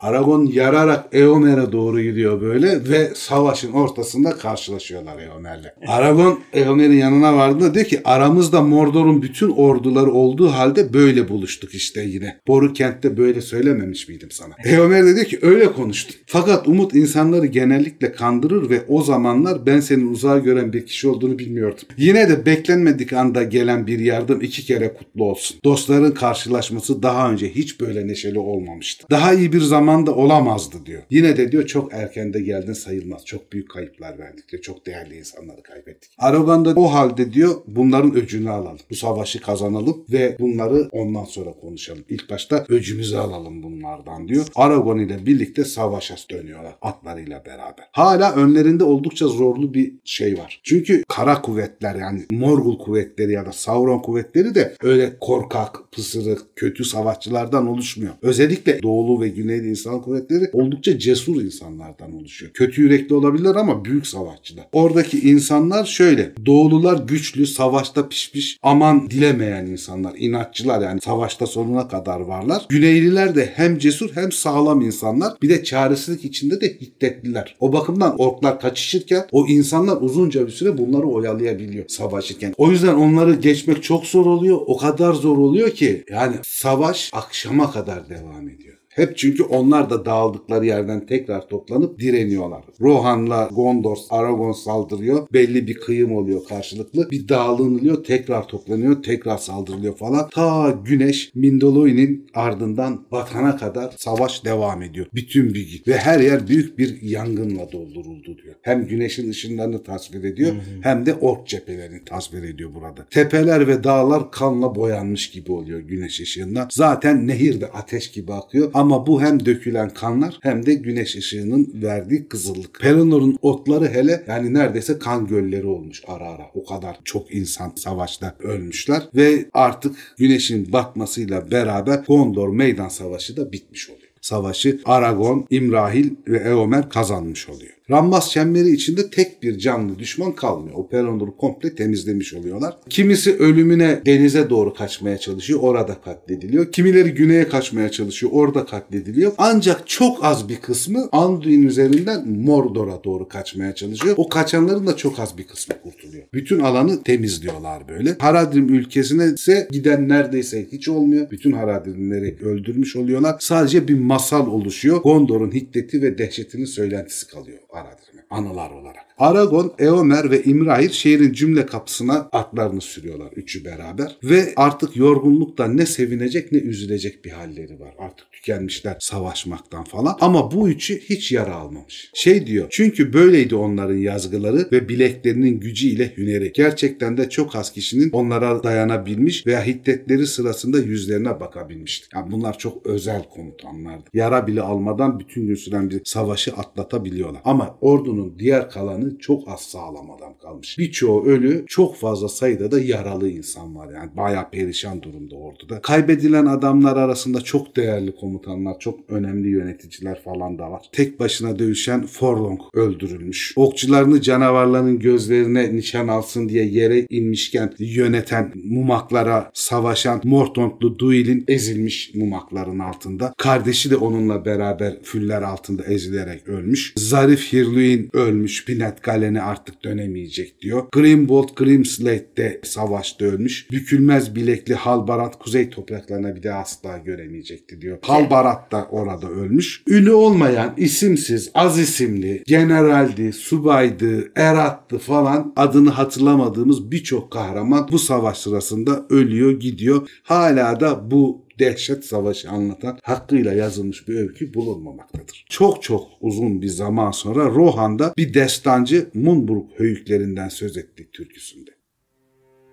S2: Aragon yararak Eomer'e doğru gidiyor böyle ve savaşın ortasında karşılaşıyorlar Eomer'le. Aragon Eomer'in yanına vardığında diyor ki aramızda Mordor'un bütün orduları olduğu halde böyle buluştuk işte yine. Boru kentte böyle söylememiş miydim sana? Eomer de diyor ki öyle konuştum. Fakat umut insanları genellikle kandırır ve o zamanlar ben senin uzağa gören bir kişi olduğunu bilmiyordum. Yine de beklenmedik anda gelen bir yardım iki kere kutlu olsun. Dostların karşılaşması daha önce hiç böyle neşeli olmamıştı. Daha iyi bir zaman zamanda olamazdı diyor. Yine de diyor çok erkende geldin sayılmaz. Çok büyük kayıplar verdik diyor. Çok değerli insanları kaybettik. Aragon da o halde diyor bunların öcünü alalım. Bu savaşı kazanalım ve bunları ondan sonra konuşalım. İlk başta öcümüzü alalım bunlardan diyor. Aragon ile birlikte savaşa dönüyorlar atlarıyla beraber. Hala önlerinde oldukça zorlu bir şey var. Çünkü kara kuvvetler yani Morgul kuvvetleri ya da Sauron kuvvetleri de öyle korkak, pısırık, kötü savaşçılardan oluşmuyor. Özellikle doğulu ve güneyli insan kuvvetleri oldukça cesur insanlardan oluşuyor. Kötü yürekli olabilirler ama büyük savaşçılar. Oradaki insanlar şöyle. Doğulular güçlü, savaşta pişmiş, aman dilemeyen insanlar. inatçılar yani savaşta sonuna kadar varlar. Güneyliler de hem cesur hem sağlam insanlar. Bir de çaresizlik içinde de hiddetliler. O bakımdan orklar kaçışırken o insanlar uzunca bir süre bunları oyalayabiliyor savaşırken. O yüzden onları geçmek çok zor oluyor. O kadar zor oluyor ki yani savaş akşama kadar devam ediyor. Hep çünkü onlar da dağıldıkları yerden tekrar toplanıp direniyorlar. Rohan'la Gondor, Aragon saldırıyor. Belli bir kıyım oluyor karşılıklı. Bir dağılınılıyor, tekrar toplanıyor, tekrar saldırılıyor falan. Ta güneş Mindoloi'nin ardından batana kadar savaş devam ediyor. Bütün bir gün. Ve her yer büyük bir yangınla dolduruldu diyor. Hem güneşin ışınlarını tasvir ediyor hem de ork cephelerini tasvir ediyor burada. Tepeler ve dağlar kanla boyanmış gibi oluyor güneş ışığından. Zaten nehir de ateş gibi akıyor ama bu hem dökülen kanlar hem de güneş ışığının verdiği kızıllık. Pelinor'un otları hele yani neredeyse kan gölleri olmuş ara ara. O kadar çok insan savaşta ölmüşler ve artık güneşin batmasıyla beraber Gondor meydan savaşı da bitmiş oluyor savaşı Aragon, İmrahil ve Eomer kazanmış oluyor. Rammas çemberi içinde tek bir canlı düşman kalmıyor. O Pelennor'u komple temizlemiş oluyorlar. Kimisi ölümüne denize doğru kaçmaya çalışıyor. Orada katlediliyor. Kimileri güneye kaçmaya çalışıyor. Orada katlediliyor. Ancak çok az bir kısmı Anduin üzerinden Mordor'a doğru kaçmaya çalışıyor. O kaçanların da çok az bir kısmı kurtuluyor. Bütün alanı temizliyorlar böyle. Haradrim ülkesine ise giden neredeyse hiç olmuyor. Bütün Haradrimleri öldürmüş oluyorlar. Sadece bir masal oluşuyor. Gondor'un hiddeti ve dehşetinin söylentisi kalıyor Haradrim'e anılar olarak. Aragon, Eomer ve İmrahil şehrin cümle kapısına atlarını sürüyorlar üçü beraber. Ve artık yorgunluktan ne sevinecek ne üzülecek bir halleri var. Artık tükenmişler savaşmaktan falan. Ama bu üçü hiç yara almamış. Şey diyor çünkü böyleydi onların yazgıları ve bileklerinin gücüyle hüneri. Gerçekten de çok az kişinin onlara dayanabilmiş veya hiddetleri sırasında yüzlerine bakabilmişti. Yani bunlar çok özel komutanlardı. Yara bile almadan bütün gün süren bir savaşı atlatabiliyorlar. Ama ordunun diğer kalanı çok az sağlam adam kalmış. Birçoğu ölü, çok fazla sayıda da yaralı insan var. Yani bayağı perişan durumda orduda. Kaybedilen adamlar arasında çok değerli komutanlar, çok önemli yöneticiler falan da var. Tek başına dövüşen Forlong öldürülmüş. Okçularını canavarların gözlerine nişan alsın diye yere inmişken yöneten mumaklara savaşan Mortontlu Duil'in ezilmiş mumakların altında. Kardeşi de onunla beraber füller altında ezilerek ölmüş. Zarif Hirluin ölmüş. Pinet Galen'e artık dönemeyecek diyor. Grimbold Grimslate'de savaşta ölmüş. Bükülmez bilekli Halbarat kuzey topraklarına bir daha asla göremeyecekti diyor. Halbarat da orada ölmüş. Ünlü olmayan, isimsiz, az isimli, generaldi, subaydı, erattı falan adını hatırlamadığımız birçok kahraman bu savaş sırasında ölüyor, gidiyor. Hala da bu dehşet savaşı anlatan hakkıyla yazılmış bir öykü bulunmamaktadır. Çok çok uzun bir zaman sonra Rohan'da bir destancı Munburg höyüklerinden söz ettik türküsünde.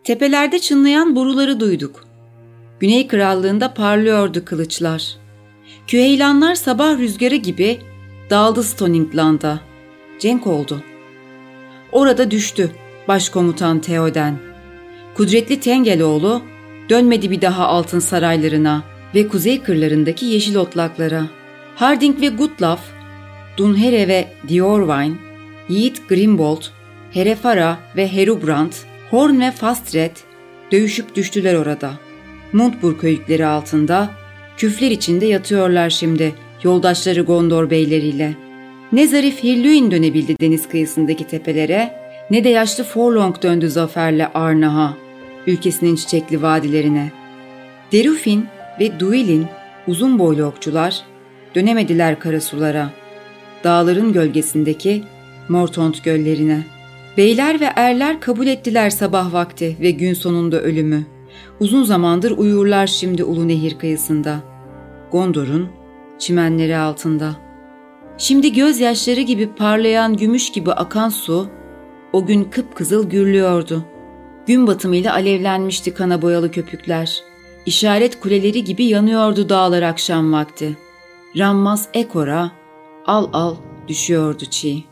S1: Tepelerde çınlayan boruları duyduk. Güney krallığında parlıyordu kılıçlar. Küheylanlar sabah rüzgarı gibi daldı Stoningland'a. Cenk oldu. Orada düştü başkomutan Theoden. Kudretli Tengeloğlu dönmedi bir daha altın saraylarına ve kuzey kırlarındaki yeşil otlaklara. Harding ve Gutlaf, Dunhere ve Diorwine, Yiğit Grimbold, Herefara ve Herubrand, Horn ve Fastred dövüşüp düştüler orada. Mundburg köyükleri altında, küfler içinde yatıyorlar şimdi yoldaşları Gondor beyleriyle. Ne zarif Hirluin dönebildi deniz kıyısındaki tepelere, ne de yaşlı Forlong döndü zaferle Arnah'a, ülkesinin çiçekli vadilerine. Derufin ve Duilin uzun boylu okçular dönemediler karasulara, dağların gölgesindeki Mortont göllerine. Beyler ve erler kabul ettiler sabah vakti ve gün sonunda ölümü. Uzun zamandır uyurlar şimdi Ulu Nehir kıyısında. Gondor'un çimenleri altında. Şimdi gözyaşları gibi parlayan gümüş gibi akan su o gün kıpkızıl gürlüyordu. Gün batımıyla alevlenmişti kana boyalı köpükler. İşaret kuleleri gibi yanıyordu dağlar akşam vakti. Rammaz Ekor'a al al düşüyordu çiğ.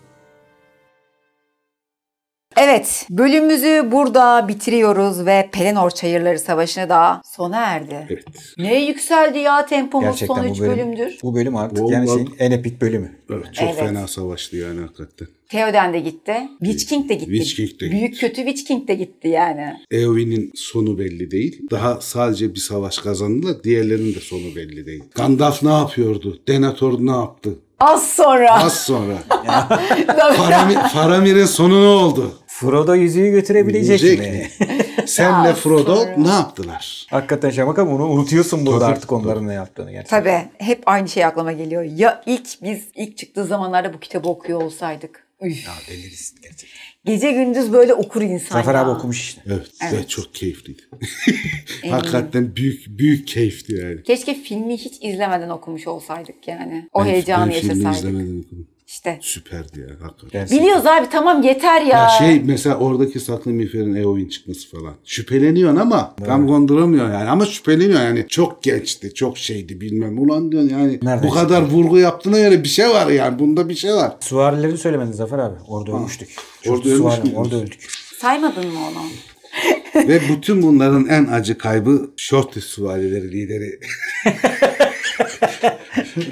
S1: Evet, bölümümüzü burada bitiriyoruz ve Pelennor Çayırları Savaşı'nı da sona erdi.
S2: Evet.
S1: Ne yükseldi ya tempomuz
S3: Gerçekten
S1: son
S3: bu
S1: 3
S3: bölüm,
S1: bölümdür.
S3: bu bölüm artık
S2: Vallahi-
S3: yani şeyin en epik bölümü.
S2: Evet, çok
S1: Evet.
S2: fena savaştı yani hakikaten.
S1: Theoden de gitti. Witch King de gitti.
S2: Witch King de
S1: Büyük
S2: gitti.
S1: kötü Witch King de gitti yani.
S2: Eowyn'in sonu belli değil. Daha sadece bir savaş kazandı. Diğerlerinin de sonu belli değil. Gandalf ne yapıyordu? Denethor ne yaptı?
S1: Az sonra.
S2: Az sonra. Faramir, Faramir'in sonu ne oldu?
S3: Frodo yüzüğü götürebilecek
S2: Diyecek
S3: mi?
S2: mi? Senle Frodo ne yaptılar?
S3: Hakikaten şaka ama onu unutuyorsun burada
S2: Tabii,
S3: artık onların ne yaptığını gerçekten.
S1: Tabii hep aynı şey aklıma geliyor. Ya ilk biz ilk çıktığı zamanlarda bu kitabı okuyor olsaydık. Üf.
S3: Ya delirirsin gerçekten.
S1: Gece gündüz böyle okur insan
S3: Zafer
S1: ya.
S3: abi okumuş işte.
S2: Evet,
S1: Evet.
S2: ve çok keyifliydi. Hakikaten büyük büyük keyifti yani.
S1: Keşke filmi hiç izlemeden okumuş olsaydık yani. O
S2: Ben-
S1: heyecanı
S2: ben filmi
S1: yaşasaydık.
S2: izlemeden okudum.
S1: İşte.
S2: Süperdi ya hakikaten.
S3: Gerçekten.
S1: Biliyoruz abi tamam yeter ya.
S2: Ya şey mesela oradaki saklı miğferin Eowyn çıkması falan. Şüpheleniyorsun ama tam konduramıyor yani. Ama şüpheleniyor yani. Çok gençti, çok şeydi bilmem. Ulan diyorsun yani
S3: Nereden
S2: bu kadar vurgu yaptığına göre bir şey var yani. Bunda bir şey var.
S3: Süvarileri söylemedin Zafer abi. Orada ölmüştük.
S2: Orada
S3: Çok
S2: ölmüş
S3: süvari-
S2: müydünüz?
S3: Orada öldük.
S1: Saymadın mı onu?
S2: Ve bütün bunların en acı kaybı Shorty süvarileri lideri.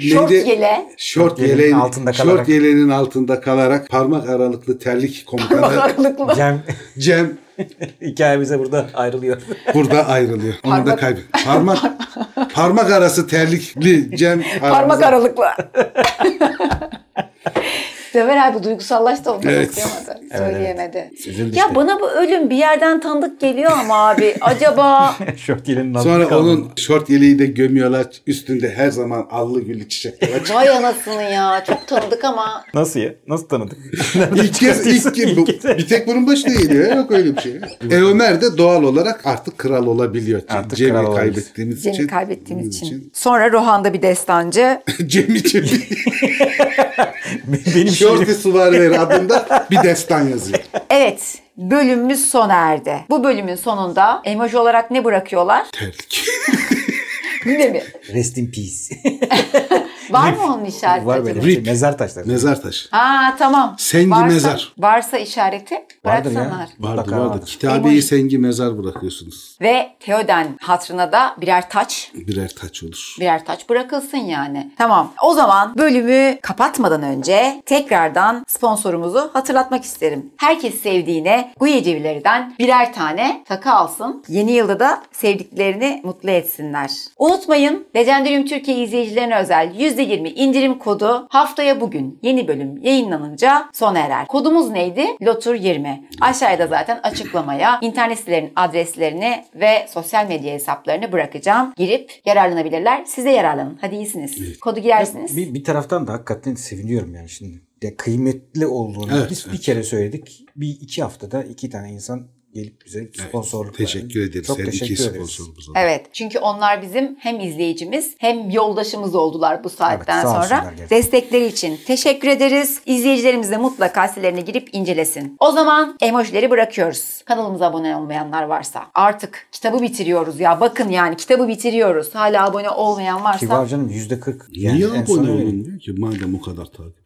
S1: Şort yele.
S2: Short
S3: yeleğin altında kalarak.
S2: Short yeleğinin altında kalarak parmak aralıklı terlik komutanı
S1: Aralıklı.
S3: Cem
S2: Cem
S3: hikayemize burada ayrılıyor.
S2: burada ayrılıyor. Onu da
S1: Parmak-
S2: kaybı. Parmak parmak arası terlikli Cem
S1: Parmak aralıklı. Sever abi duygusallaştı ondan
S2: Evet.
S1: okuyamadı.
S3: evet.
S1: Söyleyemedi.
S3: Üzüldü
S1: Ya
S3: işte.
S1: bana bu ölüm bir yerden tanıdık geliyor ama abi. Acaba
S3: Şort
S2: Sonra
S3: kaldı.
S2: onun şort yeleği de gömüyorlar. Üstünde her zaman allı güllü çiçekler
S1: vay anasını ya. Çok tanıdık ama.
S3: Nasıl ya? Nasıl tanıdık?
S2: İlk kez ilk kez bu. Bir tek bunun başına geliyor. Yok öyle bir şey. Eomer de doğal olarak artık kral olabiliyor.
S3: Artık
S2: Cem'i
S3: kral
S2: kaybettiğimiz için.
S1: Cem'i kaybettiğimiz için. Sonra Rohan'da bir destancı.
S2: Cem için
S3: Benim
S2: Shorty Suvarver adında bir destan yazıyor.
S1: Evet. Bölümümüz sona erdi. Bu bölümün sonunda emoji olarak ne bırakıyorlar?
S2: Terlik.
S1: Yine mi?
S3: rest in peace.
S1: Var mı onun işareti
S3: Var bir şey.
S2: Rip.
S3: Mezar taşları.
S2: Mezar taşı.
S1: Ha tamam.
S2: Sengi
S1: varsa,
S2: mezar.
S1: Varsa işareti
S3: Vardır ya.
S1: bıraksalar.
S2: Vardı
S3: Mutlaka
S2: vardı.
S3: vardır.
S2: Kitabeyi sengi mezar bırakıyorsunuz.
S1: Ve Theoden hatırına da birer taç
S2: Birer taç olur.
S1: birer taç bırakılsın yani. Tamam. O zaman bölümü kapatmadan önce tekrardan sponsorumuzu hatırlatmak isterim. Herkes sevdiğine Guye Cevleri'den birer tane takı alsın. Yeni yılda da sevdiklerini mutlu etsinler. Unutmayın Legendarium Türkiye izleyicilerine özel %20 indirim kodu haftaya bugün yeni bölüm yayınlanınca sona erer. Kodumuz neydi? Lotur20. Aşağıda zaten açıklamaya internet sitelerinin adreslerini ve sosyal medya hesaplarını bırakacağım. Girip yararlanabilirler. Siz de yararlanın. Hadi iyisiniz. Kodu girersiniz.
S3: Bir, bir taraftan da hakikaten seviniyorum yani şimdi. De kıymetli olduğunu
S2: Evet,
S3: biz bir
S2: evet.
S3: kere söyledik. Bir iki haftada iki tane insan gelip bize sponsorluk verdi.
S2: Teşekkür ederiz.
S3: Çok
S2: Her iki
S3: teşekkür ederiz.
S2: sponsorumuza.
S1: Evet. Çünkü onlar bizim hem izleyicimiz hem yoldaşımız oldular bu saatten
S3: Evet,
S1: sonra.
S3: gerçekten.
S1: Destekleri için teşekkür ederiz. İzleyicilerimiz de mutlaka sitelerine girip incelesin. O zaman emojileri bırakıyoruz. Kanalımıza abone olmayanlar varsa. Artık kitabı bitiriyoruz ya. Bakın yani kitabı bitiriyoruz. Hala abone olmayan
S3: Ki
S1: varsa.
S3: var canım yüzde kırk.
S2: Niye abone diyor ki madem o kadar takip.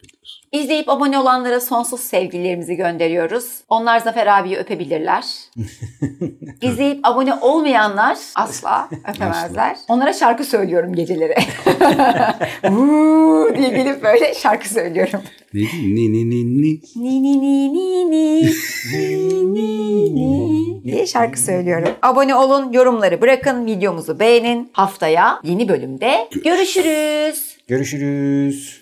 S1: İzleyip abone olanlara sonsuz sevgilerimizi gönderiyoruz. Onlar Zafer abiyi öpebilirler. İzleyip abone olmayanlar asla öpemezler. Onlara şarkı söylüyorum geceleri. Uuu diye gelip böyle şarkı söylüyorum.
S2: Neydi? Ni ni ni ni.
S1: Ni ni ni ni ni ni ni ni diye şarkı söylüyorum. Abone olun, yorumları bırakın, videomuzu beğenin. Haftaya yeni bölümde görüşürüz.
S3: Görüşürüz.